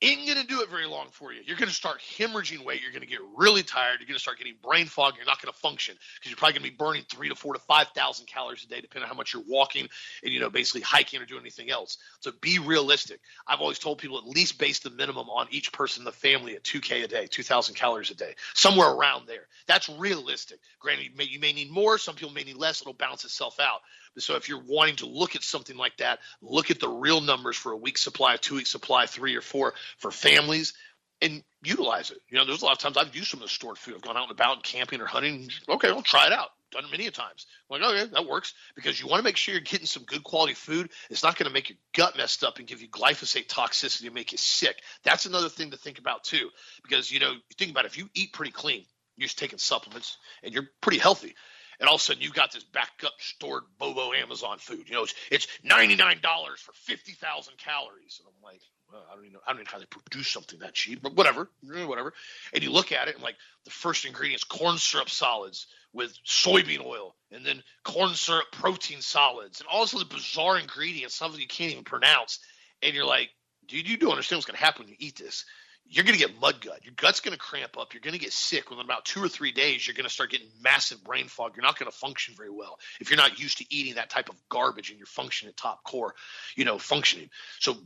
ain't going to do it very long for you. You're going to start hemorrhaging weight. You're going to get really tired. You're going to start getting brain fog. You're not going to function because you're probably going to be burning three to four to 5,000 calories a day, depending on how much you're walking and, you know, basically hiking or doing anything else. So be realistic. I've always told people at least base the minimum on each person in the family at 2K a day, 2,000 calories a day, somewhere around there. That's realistic. Granted, you may, you may need more. Some people may need less. It'll balance itself out. So if you're wanting to look at something like that, look at the real numbers for a week supply, two week supply, three or four for families and utilize it. You know, there's a lot of times I've used some of the stored food. I've gone out and about and camping or hunting. Okay, I'll try it out. Done it many a times. I'm like, okay, that works because you want to make sure you're getting some good quality food. It's not going to make your gut messed up and give you glyphosate toxicity and make you sick. That's another thing to think about too, because you know, think about it, if you eat pretty clean, you're just taking supplements and you're pretty healthy and all of a sudden you got this backup stored Bobo Amazon food. You know, it's it's ninety nine dollars for fifty thousand calories, and I'm like, I don't even know, I don't even know how they produce something that cheap, but whatever, eh, whatever. And you look at it, and like the first ingredients, corn syrup solids with soybean oil, and then corn syrup protein solids, and all this other bizarre ingredients, something you can't even pronounce, and you're like, dude, you do understand what's going to happen when you eat this you're going to get mud gut. Your gut's going to cramp up. You're going to get sick. Within about two or three days, you're going to start getting massive brain fog. You're not going to function very well if you're not used to eating that type of garbage and you're functioning at top core, you know, functioning. So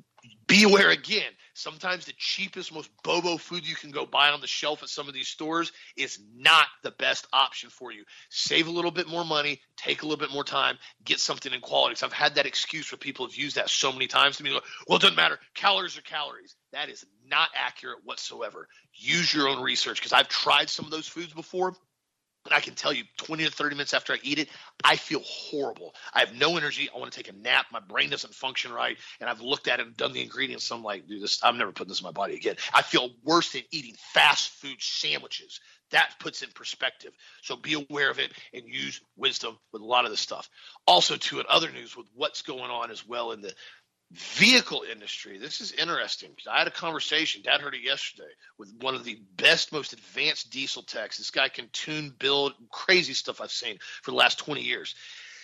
be aware again. Sometimes the cheapest most bobo food you can go buy on the shelf at some of these stores is not the best option for you. Save a little bit more money take a little bit more time get something in quality. So i've had that excuse where people have used that so many times to me well it doesn't matter. Calories are calories. That is not accurate whatsoever. Use your own research because i've tried some of those foods before and I can tell you 20 to 30 minutes after I eat it, I feel horrible. I have no energy. I want to take a nap. My brain doesn't function right. And I've looked at it and done the ingredients. So I'm like, dude, this, I'm never putting this in my body again. I feel worse than eating fast food sandwiches. That puts in perspective. So be aware of it and use wisdom with a lot of this stuff. Also, too, in other news with what's going on as well in the vehicle industry. This is interesting I had a conversation. Dad heard it yesterday with one of the best, most advanced diesel techs. This guy can tune, build crazy stuff I've seen for the last 20 years.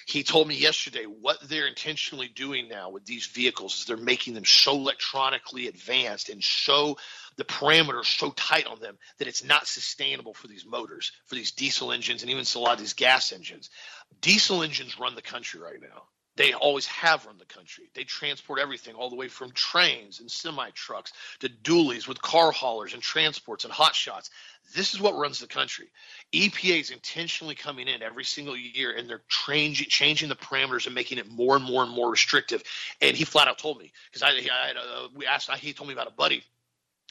He told me yesterday what they're intentionally doing now with these vehicles is they're making them so electronically advanced and so the parameters so tight on them that it's not sustainable for these motors, for these diesel engines, and even a lot of these gas engines. Diesel engines run the country right now they always have run the country. They transport everything all the way from trains and semi trucks to dualies with car haulers and transports and hot shots. This is what runs the country. EPA is intentionally coming in every single year and they're changing changing the parameters and making it more and more and more restrictive. And he flat out told me because I, I uh, we asked he told me about a buddy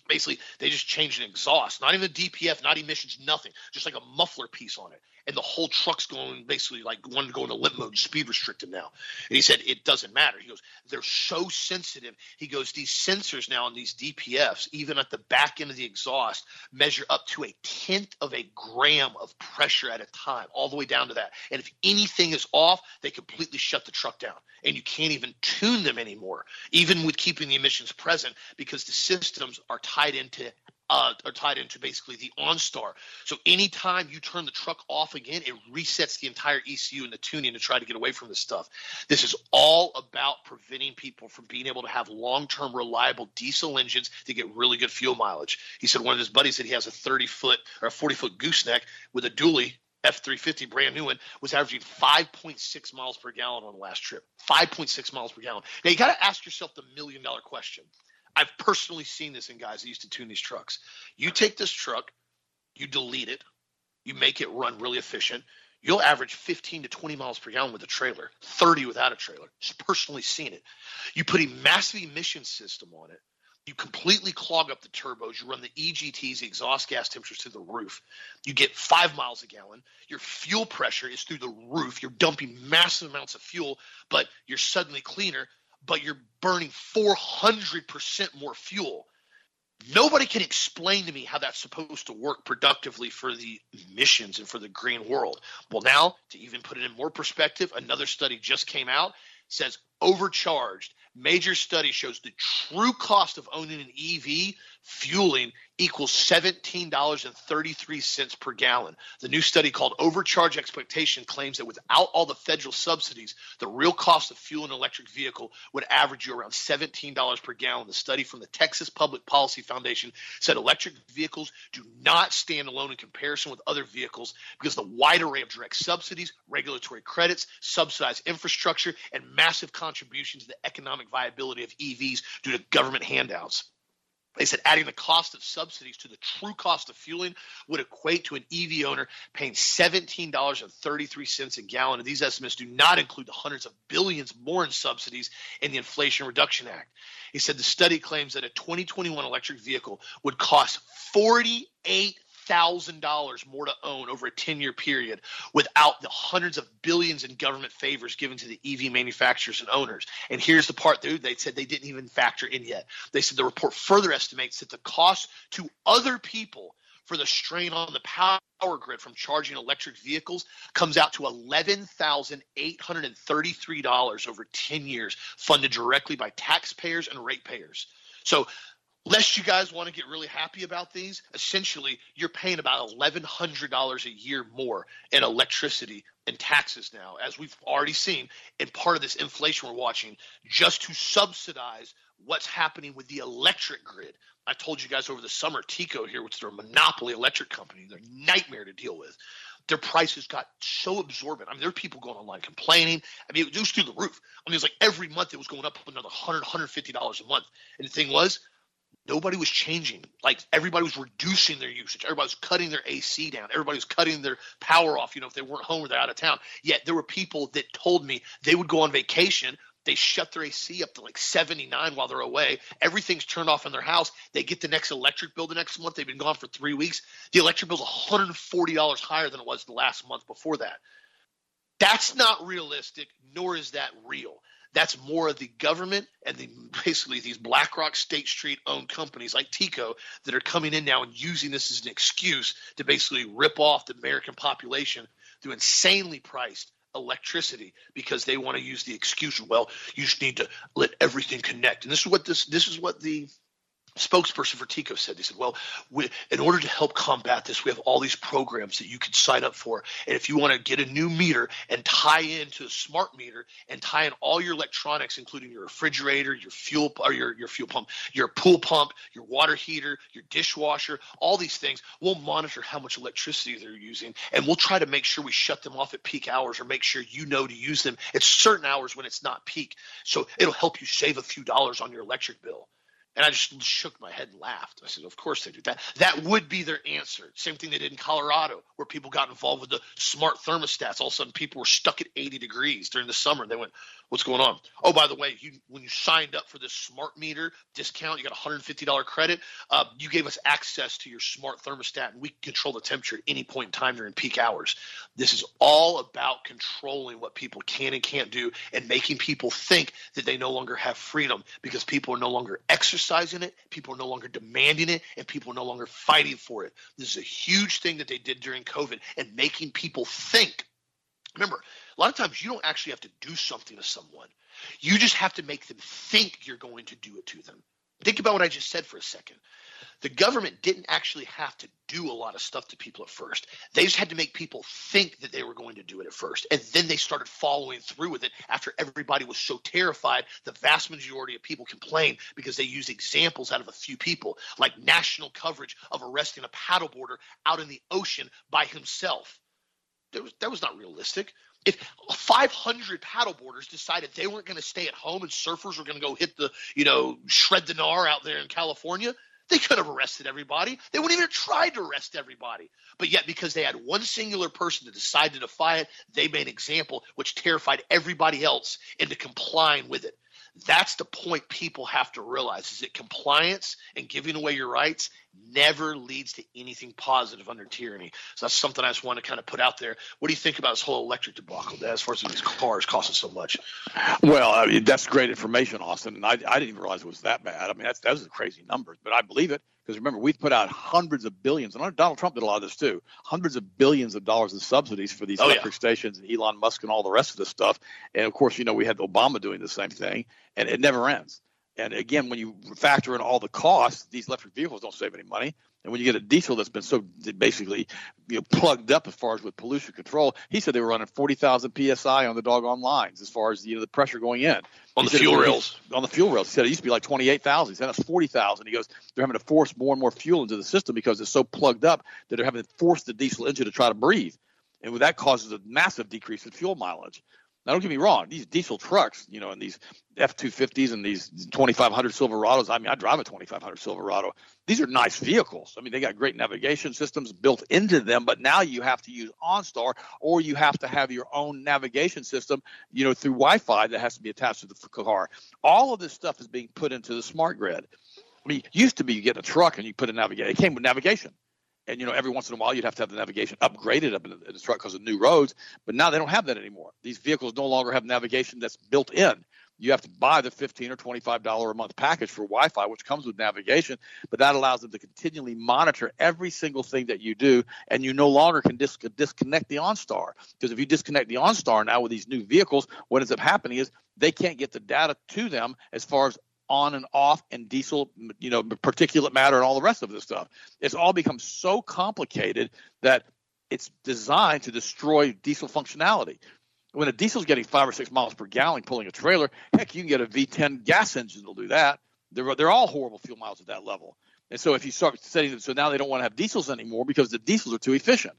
basically they just changed an exhaust not even the dpf not emissions nothing just like a muffler piece on it and the whole truck's going basically like one to go into limp mode, speed restricted now. And he said it doesn't matter. He goes, they're so sensitive. He goes, these sensors now on these DPFs, even at the back end of the exhaust, measure up to a tenth of a gram of pressure at a time, all the way down to that. And if anything is off, they completely shut the truck down, and you can't even tune them anymore, even with keeping the emissions present, because the systems are tied into uh, are tied into basically the OnStar. So anytime you turn the truck off again, it resets the entire ECU and the tuning to try to get away from this stuff. This is all about preventing people from being able to have long-term reliable diesel engines to get really good fuel mileage. He said one of his buddies said he has a 30 foot or a 40 foot gooseneck with a dually F350, brand new one, was averaging 5.6 miles per gallon on the last trip. 5.6 miles per gallon. Now you got to ask yourself the million dollar question I've personally seen this in guys that used to tune these trucks. You take this truck, you delete it, you make it run really efficient. You'll average 15 to 20 miles per gallon with a trailer, 30 without a trailer. Just personally seen it. You put a massive emission system on it. You completely clog up the turbos. You run the EGTs, the exhaust gas temperatures to the roof. You get five miles a gallon. Your fuel pressure is through the roof. You're dumping massive amounts of fuel, but you're suddenly cleaner but you're burning 400% more fuel. Nobody can explain to me how that's supposed to work productively for the emissions and for the green world. Well, now, to even put it in more perspective, another study just came out says overcharged. Major study shows the true cost of owning an EV fueling equals $17.33 per gallon. The new study called Overcharge Expectation claims that without all the federal subsidies, the real cost of fueling an electric vehicle would average you around $17 per gallon. The study from the Texas Public Policy Foundation said electric vehicles do not stand alone in comparison with other vehicles because the wide array of direct subsidies, regulatory credits, subsidized infrastructure, and massive contributions to the economic viability of EVs due to government handouts. They said adding the cost of subsidies to the true cost of fueling would equate to an EV owner paying $17.33 a gallon. And these estimates do not include the hundreds of billions more in subsidies in the Inflation Reduction Act. He said the study claims that a 2021 electric vehicle would cost 48 thousand dollars more to own over a 10 year period without the hundreds of billions in government favors given to the EV manufacturers and owners. And here's the part, dude, they said they didn't even factor in yet. They said the report further estimates that the cost to other people for the strain on the power grid from charging electric vehicles comes out to $11,833 over 10 years, funded directly by taxpayers and ratepayers. So lest you guys want to get really happy about these, essentially you're paying about $1,100 a year more in electricity and taxes now, as we've already seen. And part of this inflation we're watching just to subsidize what's happening with the electric grid. I told you guys over the summer, TECO here, which is a monopoly electric company, they're nightmare to deal with. Their prices got so absorbent. I mean, there were people going online complaining. I mean, it was through the roof. I mean, it was like every month it was going up another 100 $150 a month. And the thing was, nobody was changing. Like everybody was reducing their usage. Everybody was cutting their AC down. Everybody was cutting their power off. You know, if they weren't home or they're out of town. Yet there were people that told me they would go on vacation. They shut their AC up to like 79 while they're away. Everything's turned off in their house. They get the next electric bill the next month. They've been gone for three weeks. The electric bill's $140 higher than it was the last month before that. That's not realistic, nor is that real. That's more of the government and the basically these BlackRock State Street owned companies like TECO that are coming in now and using this as an excuse to basically rip off the American population through insanely priced electricity because they want to use the excuse well you just need to let everything connect. And this is what this this is what the spokesperson for TECO said, they said, well, we, in order to help combat this, we have all these programs that you can sign up for. And if you want to get a new meter and tie into a smart meter and tie in all your electronics, including your refrigerator, your fuel or your, your fuel pump, your pool pump, your water heater, your dishwasher, all these things, we'll monitor how much electricity they're using. And we'll try to make sure we shut them off at peak hours or make sure you know to use them at certain hours when it's not peak. So it'll help you save a few dollars on your electric bill. And I just shook my head and laughed. I said, Of course they do that. That would be their answer. Same thing they did in Colorado, where people got involved with the smart thermostats. All of a sudden, people were stuck at 80 degrees during the summer. They went, What's going on? Oh, by the way, you, when you signed up for this smart meter discount, you got a $150 credit. Uh, you gave us access to your smart thermostat, and we control the temperature at any point in time during peak hours. This is all about controlling what people can and can't do and making people think that they no longer have freedom because people are no longer exercising it, people are no longer demanding it, and people are no longer fighting for it. This is a huge thing that they did during COVID and making people think. Remember, a lot of times you don't actually have to do something to someone. You just have to make them think you're going to do it to them. Think about what I just said for a second. The government didn't actually have to do a lot of stuff to people at first. They just had to make people think that they were going to do it at first. And then they started following through with it after everybody was so terrified. The vast majority of people complained because they used examples out of a few people, like national coverage of arresting a paddleboarder out in the ocean by himself. That was, that was not realistic if 500 paddleboarders decided they weren't going to stay at home and surfers were going to go hit the, you know, shred the gnar out there in California, they could have arrested everybody. They wouldn't even have tried to arrest everybody. But yet, because they had one singular person to decide to defy it, they made an example which terrified everybody else into complying with it. That's the point people have to realize is that compliance and giving away your rights never leads to anything positive under tyranny. So that's something I just want to kind of put out there. What do you think about this whole electric debacle as far as these cars costing so much?
Well, I mean, that's great information, Austin. And I, I didn't even realize it was that bad. I mean, that's, those are crazy numbers, but I believe it because remember, we've put out hundreds of billions, and Donald Trump did a lot of this too, hundreds of billions of dollars in subsidies for these oh, electric yeah. stations and Elon Musk and all the rest of this stuff. And of course, you know, we had Obama doing the same thing, and it never ends. And again, when you factor in all the costs, these electric vehicles don't save any money. And when you get a diesel that's been so basically you know, plugged up as far as with pollution control, he said they were running 40,000 psi on the doggone lines as far as you know the pressure going in
on he the fuel rails.
On the fuel rails, he said it used to be like 28,000. He said that's 40,000. He goes, they're having to force more and more fuel into the system because it's so plugged up that they're having to force the diesel engine to try to breathe, and that causes a massive decrease in fuel mileage. Now, don't get me wrong; these diesel trucks, you know, and these F250s and these 2500 Silverados. I mean, I drive a 2500 Silverado. These are nice vehicles. I mean, they got great navigation systems built into them. But now you have to use OnStar, or you have to have your own navigation system, you know, through Wi-Fi that has to be attached to the car. All of this stuff is being put into the smart grid. I mean, used to be you get a truck and you put a navigation. It came with navigation and you know every once in a while you'd have to have the navigation upgraded up in the, in the truck because of new roads but now they don't have that anymore. These vehicles no longer have navigation that's built in. You have to buy the 15 or 25 dollar a month package for wi-fi which comes with navigation but that allows them to continually monitor every single thing that you do and you no longer can dis- disconnect the onstar. Because if you disconnect the onstar now with these new vehicles what ends up happening is they can't get the data to them as far as on and off and diesel, you know, particulate matter and all the rest of this stuff. It's all become so complicated that it's designed to destroy diesel functionality. When a diesel's getting five or six miles per gallon pulling a trailer, heck, you can get a V10 gas engine that'll do that. They're they're all horrible fuel miles at that level. And so if you start setting them, so now they don't want to have diesels anymore because the diesels are too efficient.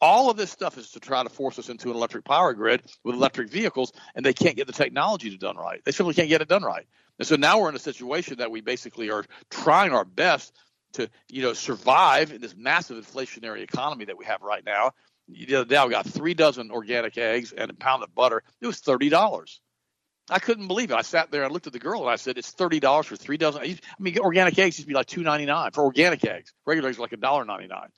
All of this stuff is to try to force us into an electric power grid with electric vehicles, and they can't get the technology to done right. They simply can't get it done right. And so now we're in a situation that we basically are trying our best to, you know, survive in this massive inflationary economy that we have right now. The other day I got three dozen organic eggs and a pound of butter. It was thirty dollars. I couldn't believe it. I sat there and looked at the girl and I said, "It's thirty dollars for three dozen." I mean, organic eggs used to be like two ninety nine for organic eggs. Regular eggs are like a dollar ninety nine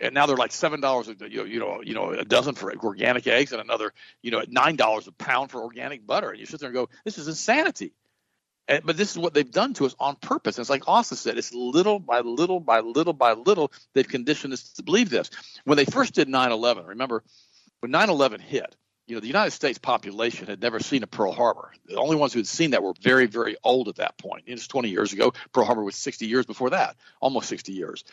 and now they're like seven dollars you know, you know you know a dozen for organic eggs and another you know at nine dollars a pound for organic butter and you sit there and go this is insanity and, but this is what they've done to us on purpose. And it's like austin said it's little by little by little by little they've conditioned us to believe this. When they first did 9-11 remember when 9-11 hit you know the united states population had never seen a pearl harbor. The only ones who had seen that were very very old at that point. It was 20 years ago. Pearl harbor was 60 years before that almost 60 years.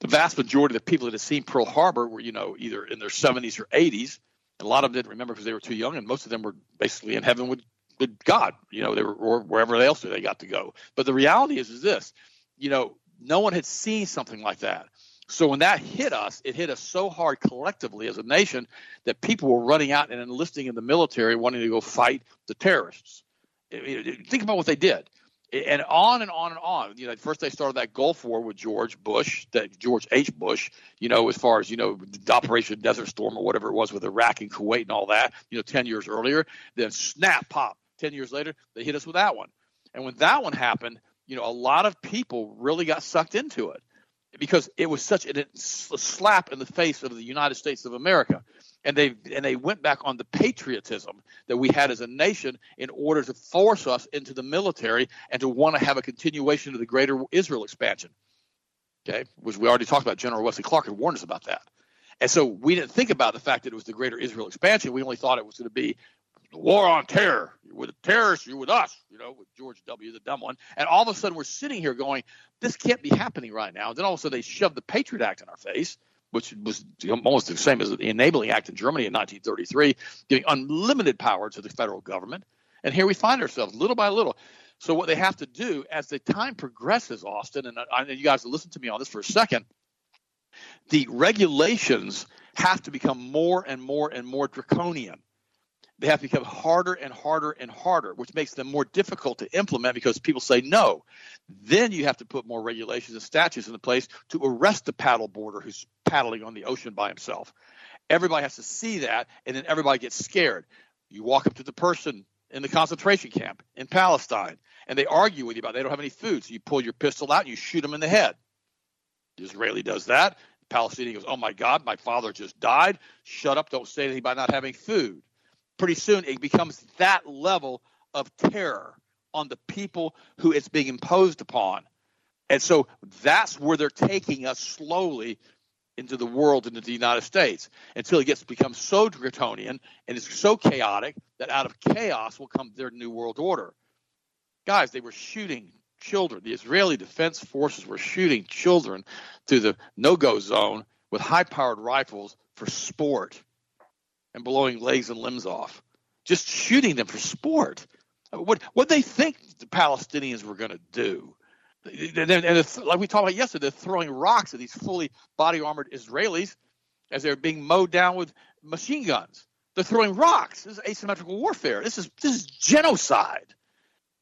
The vast majority of the people that had seen Pearl Harbor were, you know, either in their 70s or 80s. And a lot of them didn't remember because they were too young, and most of them were basically in heaven with, with God, you know, they were or wherever else they got to go. But the reality is, is this, you know, no one had seen something like that. So when that hit us, it hit us so hard collectively as a nation that people were running out and enlisting in the military, wanting to go fight the terrorists. Think about what they did and on and on and on. You know, first they started that Gulf War with George Bush, that George H. Bush. You know, as far as you know, Operation Desert Storm or whatever it was with Iraq and Kuwait and all that. You know, ten years earlier, then snap, pop. Ten years later, they hit us with that one. And when that one happened, you know, a lot of people really got sucked into it because it was such a slap in the face of the United States of America and they and they went back on the patriotism that we had as a nation in order to force us into the military and to want to have a continuation of the greater Israel expansion. Okay, which we already talked about. General Wesley Clark had warned us about that, and so we didn't think about the fact that it was the greater Israel expansion. We only thought it was going to be the war on terror. with the terrorists, you're with us, you know, with George W. the dumb one. And all of a sudden, we're sitting here going, "This can't be happening right now." And then all of a sudden, they shoved the Patriot Act in our face which was almost the same as the Enabling Act in Germany in 1933, giving unlimited power to the federal government. And here we find ourselves little by little. So what they have to do as the time progresses, Austin, and I know you guys listen to me on this for a second, the regulations have to become more and more and more draconian they have to become harder and harder and harder, which makes them more difficult to implement because people say no. Then you have to put more regulations and statutes into place to arrest the paddle boarder who's paddling on the ocean by himself. Everybody has to see that, and then everybody gets scared. You walk up to the person in the concentration camp in Palestine, and they argue with you about they don't have any food, so you pull your pistol out and you shoot them in the head. The Israeli does that. The Palestinian goes, "Oh my God, my father just died. Shut up! Don't say anything about not having food." Pretty soon it becomes that level of terror on the people who it's being imposed upon. And so that's where they're taking us slowly into the world, into the United States, until it gets becomes so draconian and it's so chaotic that out of chaos will come their new world order. Guys, they were shooting children. The Israeli Defense Forces were shooting children through the no-go zone with high-powered rifles for sport and blowing legs and limbs off, just shooting them for sport. What what they think the Palestinians were going to do? And, and like we talked about yesterday, they're throwing rocks at these fully body armored Israelis as they're being mowed down with machine guns. They're throwing rocks. This is asymmetrical warfare. This is this is genocide.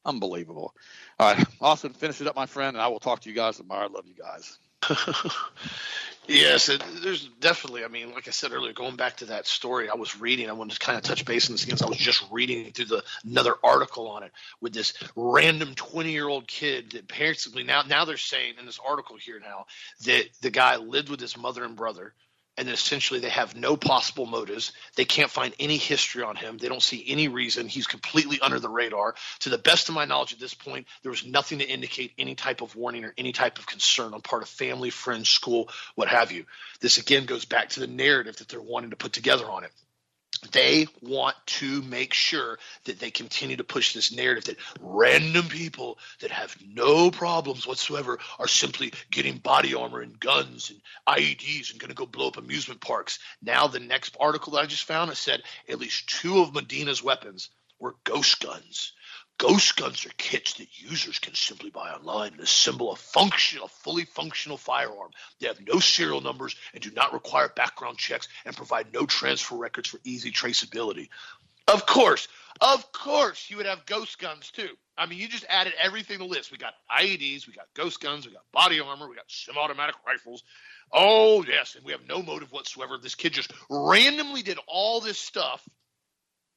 Unbelievable. All right, Austin, finish it up, my friend, and I will talk to you guys tomorrow. I love you guys.
yes, it, there's definitely. I mean, like I said earlier, going back to that story I was reading, I wanted to kind of touch base on this again. I was just reading through the another article on it with this random 20 year old kid that basically now now they're saying in this article here now that the guy lived with his mother and brother and then essentially they have no possible motives. They can't find any history on him. They don't see any reason. He's completely under the radar. To the best of my knowledge at this point, there was nothing to indicate any type of warning or any type of concern on part of family, friends, school, what have you. This again goes back to the narrative that they're wanting to put together on it they want to make sure that they continue to push this narrative that random people that have no problems whatsoever are simply getting body armor and guns and IEDs and going to go blow up amusement parks. Now, the next article that I just found has said at least two of Medina's weapons were ghost guns. Ghost guns are kits that users can simply buy online and assemble a functional, fully functional firearm. They have no serial numbers and do not require background checks and provide no transfer records for easy traceability. Of course, of course, you would have ghost guns too. I mean, you just added everything to the list. We got IEDs, we got ghost guns, we got body armor, we got semi-automatic rifles. Oh yes, and we have no motive whatsoever. This kid just randomly did all this stuff,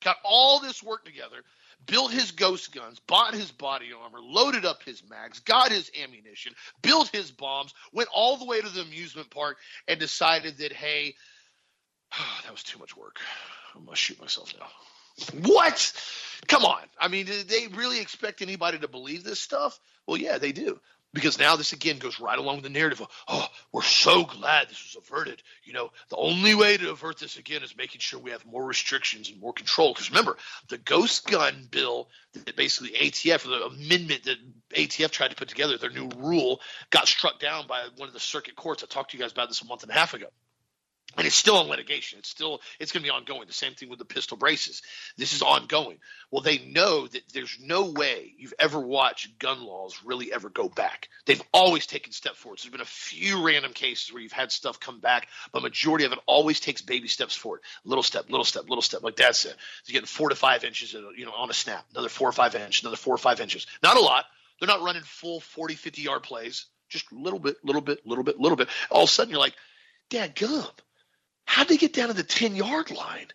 got all this work together, built his ghost guns, bought his body armor, loaded up his mags, got his ammunition, built his bombs, went all the way to the amusement park, and decided that hey, that was too much work. I'm gonna shoot myself now. What? Come on. I mean, do they really expect anybody to believe this stuff? Well, yeah, they do. Because now this again goes right along with the narrative of, oh, we're so glad this was averted. You know, the only way to avert this again is making sure we have more restrictions and more control. Because remember, the ghost gun bill that basically ATF, the amendment that ATF tried to put together, their new rule, got struck down by one of the circuit courts. I talked to you guys about this a month and a half ago and it's still in litigation. It's still it's going to be ongoing. The same thing with the pistol braces. This is ongoing. Well, they know that there's no way you've ever watched gun laws really ever go back. They've always taken step forward. There's been a few random cases where you've had stuff come back, but majority of it always takes baby steps forward. Little step, little step, little step. Like Dad said, you're getting four to five inches, uh, you know, on a snap. Another four or five inches. Another four or five inches. Not a lot. They're not running full 40, 50 yard plays. Just a little bit, little bit, little bit, little bit. All of a sudden, you're like, Dad, gum How'd they get down to the 10 yard line?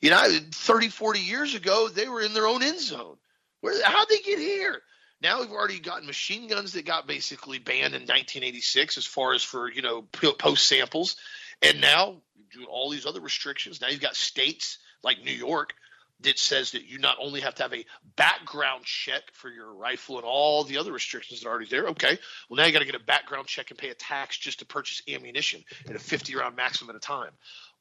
You know, 30, 40 years ago, they were in their own end zone. Where, how'd they get here? Now we've already gotten machine guns that got basically banned in 1986 as far as for, you know, post samples. And now doing all these other restrictions. Now you've got states like New York that says that you not only have to have a background check for your rifle and all the other restrictions that are already there. Okay, well now you got to get a background check and pay a tax just to purchase ammunition at a 50 round maximum at a time.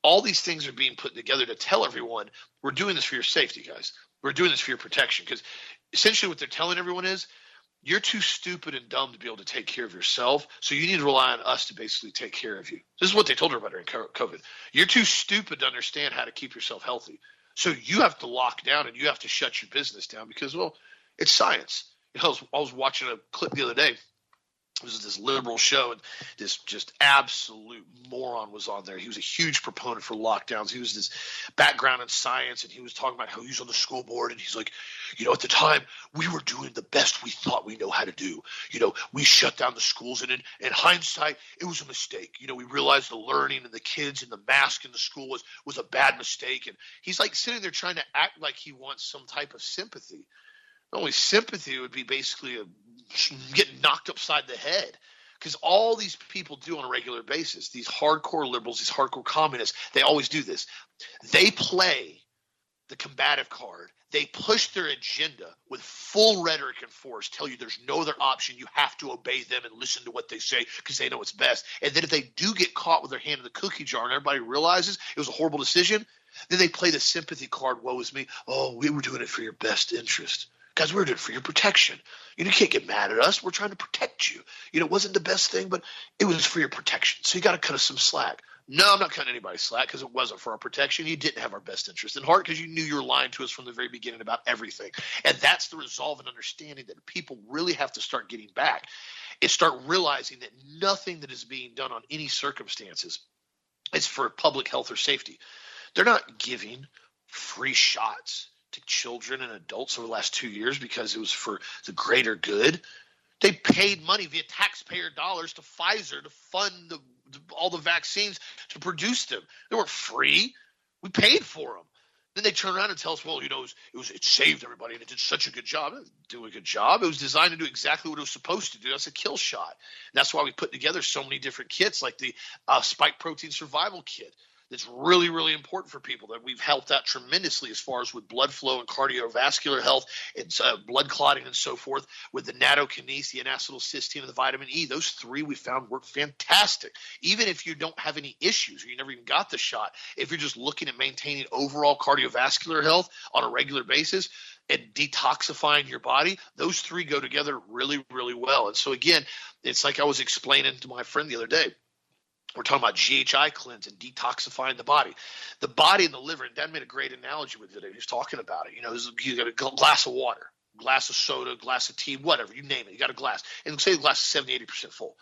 All these things are being put together to tell everyone we're doing this for your safety, guys. We're doing this for your protection because essentially what they're telling everyone is you're too stupid and dumb to be able to take care of yourself. So you need to rely on us to basically take care of you. This is what they told everybody during COVID. You're too stupid to understand how to keep yourself healthy. So you have to lock down and you have to shut your business down because, well, it's science. I was, I was watching a clip the other day. Was this liberal show, and this just absolute moron was on there. He was a huge proponent for lockdowns. He was this background in science, and he was talking about how he was on the school board, and he's like, you know, at the time we were doing the best we thought we know how to do. You know, we shut down the schools, and in, in hindsight, it was a mistake. You know, we realized the learning and the kids and the mask in the school was was a bad mistake, and he's like sitting there trying to act like he wants some type of sympathy. Only sympathy would be basically a getting knocked upside the head. Because all these people do on a regular basis these hardcore liberals these hardcore communists they always do this. They play the combative card. They push their agenda with full rhetoric and force tell you there's no other option. You have to obey them and listen to what they say because they know it's best. And then if they do get caught with their hand in the cookie jar and everybody realizes it was a horrible decision then they play the sympathy card woe is me. Oh we were doing it for your best interest Guys, we're doing it for your protection. You, know, you can't get mad at us. We're trying to protect you. You know, it wasn't the best thing, but it was for your protection. So you got to cut us some slack. No, I'm not cutting anybody slack because it wasn't for our protection. You didn't have our best interest in heart because you knew you were lying to us from the very beginning about everything. And that's the resolve and understanding that people really have to start getting back is start realizing that nothing that is being done on any circumstances is for public health or safety. They're not giving free shots to children and adults over the last two years because it was for the greater good. They paid money via taxpayer dollars to Pfizer to fund the, all the vaccines to produce them. They weren't free. We paid for them. Then they turn around and tell us, well, you know, it, was, it, was, it saved everybody and it did such a good job. It do a good job. It was designed to do exactly what it was supposed to do. That's a kill shot. And that's why we put together so many different kits, like the uh, spike protein survival kit that's really, really important for people that we've helped out tremendously as far as with blood flow and cardiovascular health and uh, blood clotting and so forth with the nattokinase, the N-acetylcysteine, and the vitamin E. Those three we found work fantastic. Even if you don't have any issues or you never even got the shot, if you're just looking at maintaining overall cardiovascular health on a regular basis, and detoxifying your body, those three go together really, really well. And so again, it's like I was explaining to my friend the other day we're talking about GHI cleanse and detoxifying the body. The body and the liver, and Dan made a great analogy with it. He was talking about it. You know, you got a glass of water, glass of soda, glass of tea, whatever, you name it. You got a glass. And say the glass is 70, 80% full.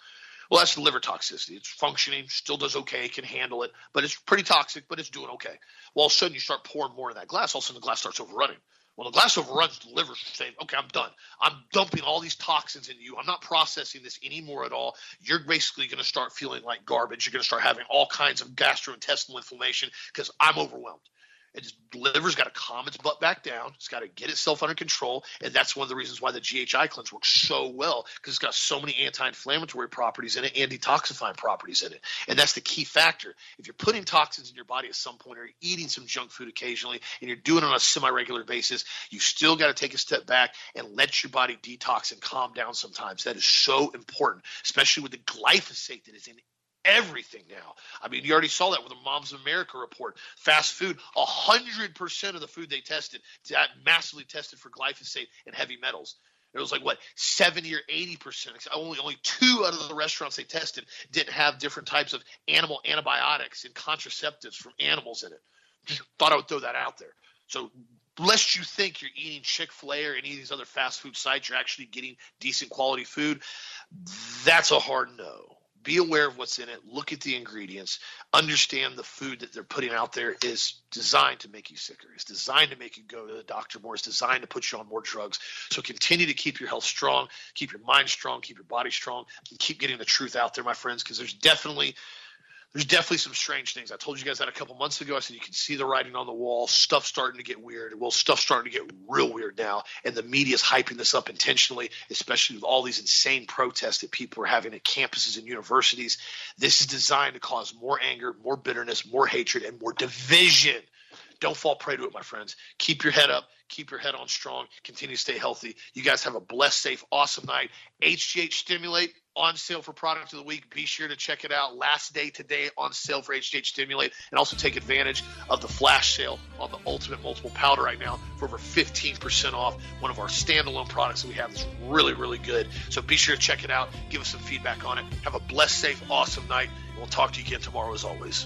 Well, that's the liver toxicity. It's functioning, still does okay, can handle it, but it's pretty toxic, but it's doing okay. Well, all of a sudden you start pouring more in that glass, all of a sudden the glass starts overrunning. Well, the glass overruns, the liver's saying, okay, I'm done. I'm dumping all these toxins into you. I'm not processing this anymore at all. You're basically going to start feeling like garbage. You're going to start having all kinds of gastrointestinal inflammation because I'm overwhelmed. Its liver's got to calm its butt back down. It's got to get itself under control, and that's one of the reasons why the GHI cleanse works so well because it's got so many anti-inflammatory properties in it and detoxifying properties in it, and that's the key factor. If you're putting toxins in your body at some point, or you're eating some junk food occasionally, and you're doing it on a semi-regular basis, you still got to take a step back and let your body detox and calm down. Sometimes that is so important, especially with the glyphosate that is in everything now. I mean, you already saw that with the Moms of America report. Fast food, 100% of the food they tested, that massively tested for glyphosate and heavy metals. It was like what 70 or 80 percent. Only only two out of the restaurants they tested didn't have different types of animal antibiotics and contraceptives from animals in it. Thought I would throw that out there. So lest you think you're eating Chick-fil-A or any of these other fast food sites, you're actually getting decent quality food. That's a hard no be aware of what's in it, look at the ingredients, understand the food that they're putting out there is designed to make you sicker. It's designed to make you go to the doctor more. It's designed to put you on more drugs. So continue to keep your health strong, keep your mind strong, keep your body strong, and keep getting the truth out there, my friends, because there's definitely there's definitely some strange things. I told you guys that a couple months ago. I said you can see the writing on the wall. Stuff starting to get weird. Well, stuff's starting to get real weird now, and the media is hyping this up intentionally, especially with all these insane protests that people are having at campuses and universities. This is designed to cause more anger, more bitterness, more hatred, and more division. Don't fall prey to it, my friends. Keep your head up. Keep your head on strong. Continue to stay healthy. You guys have a blessed, safe, awesome night. HGH Stimulate on sale for product of the week. Be sure to check it out. Last day today on sale for HGH Stimulate, and also take advantage of the flash sale on the Ultimate Multiple Powder right now for over 15% off. One of our standalone products that we have is really, really good. So be sure to check it out. Give us some feedback on it. Have a blessed, safe, awesome night. And we'll talk to you again tomorrow as always.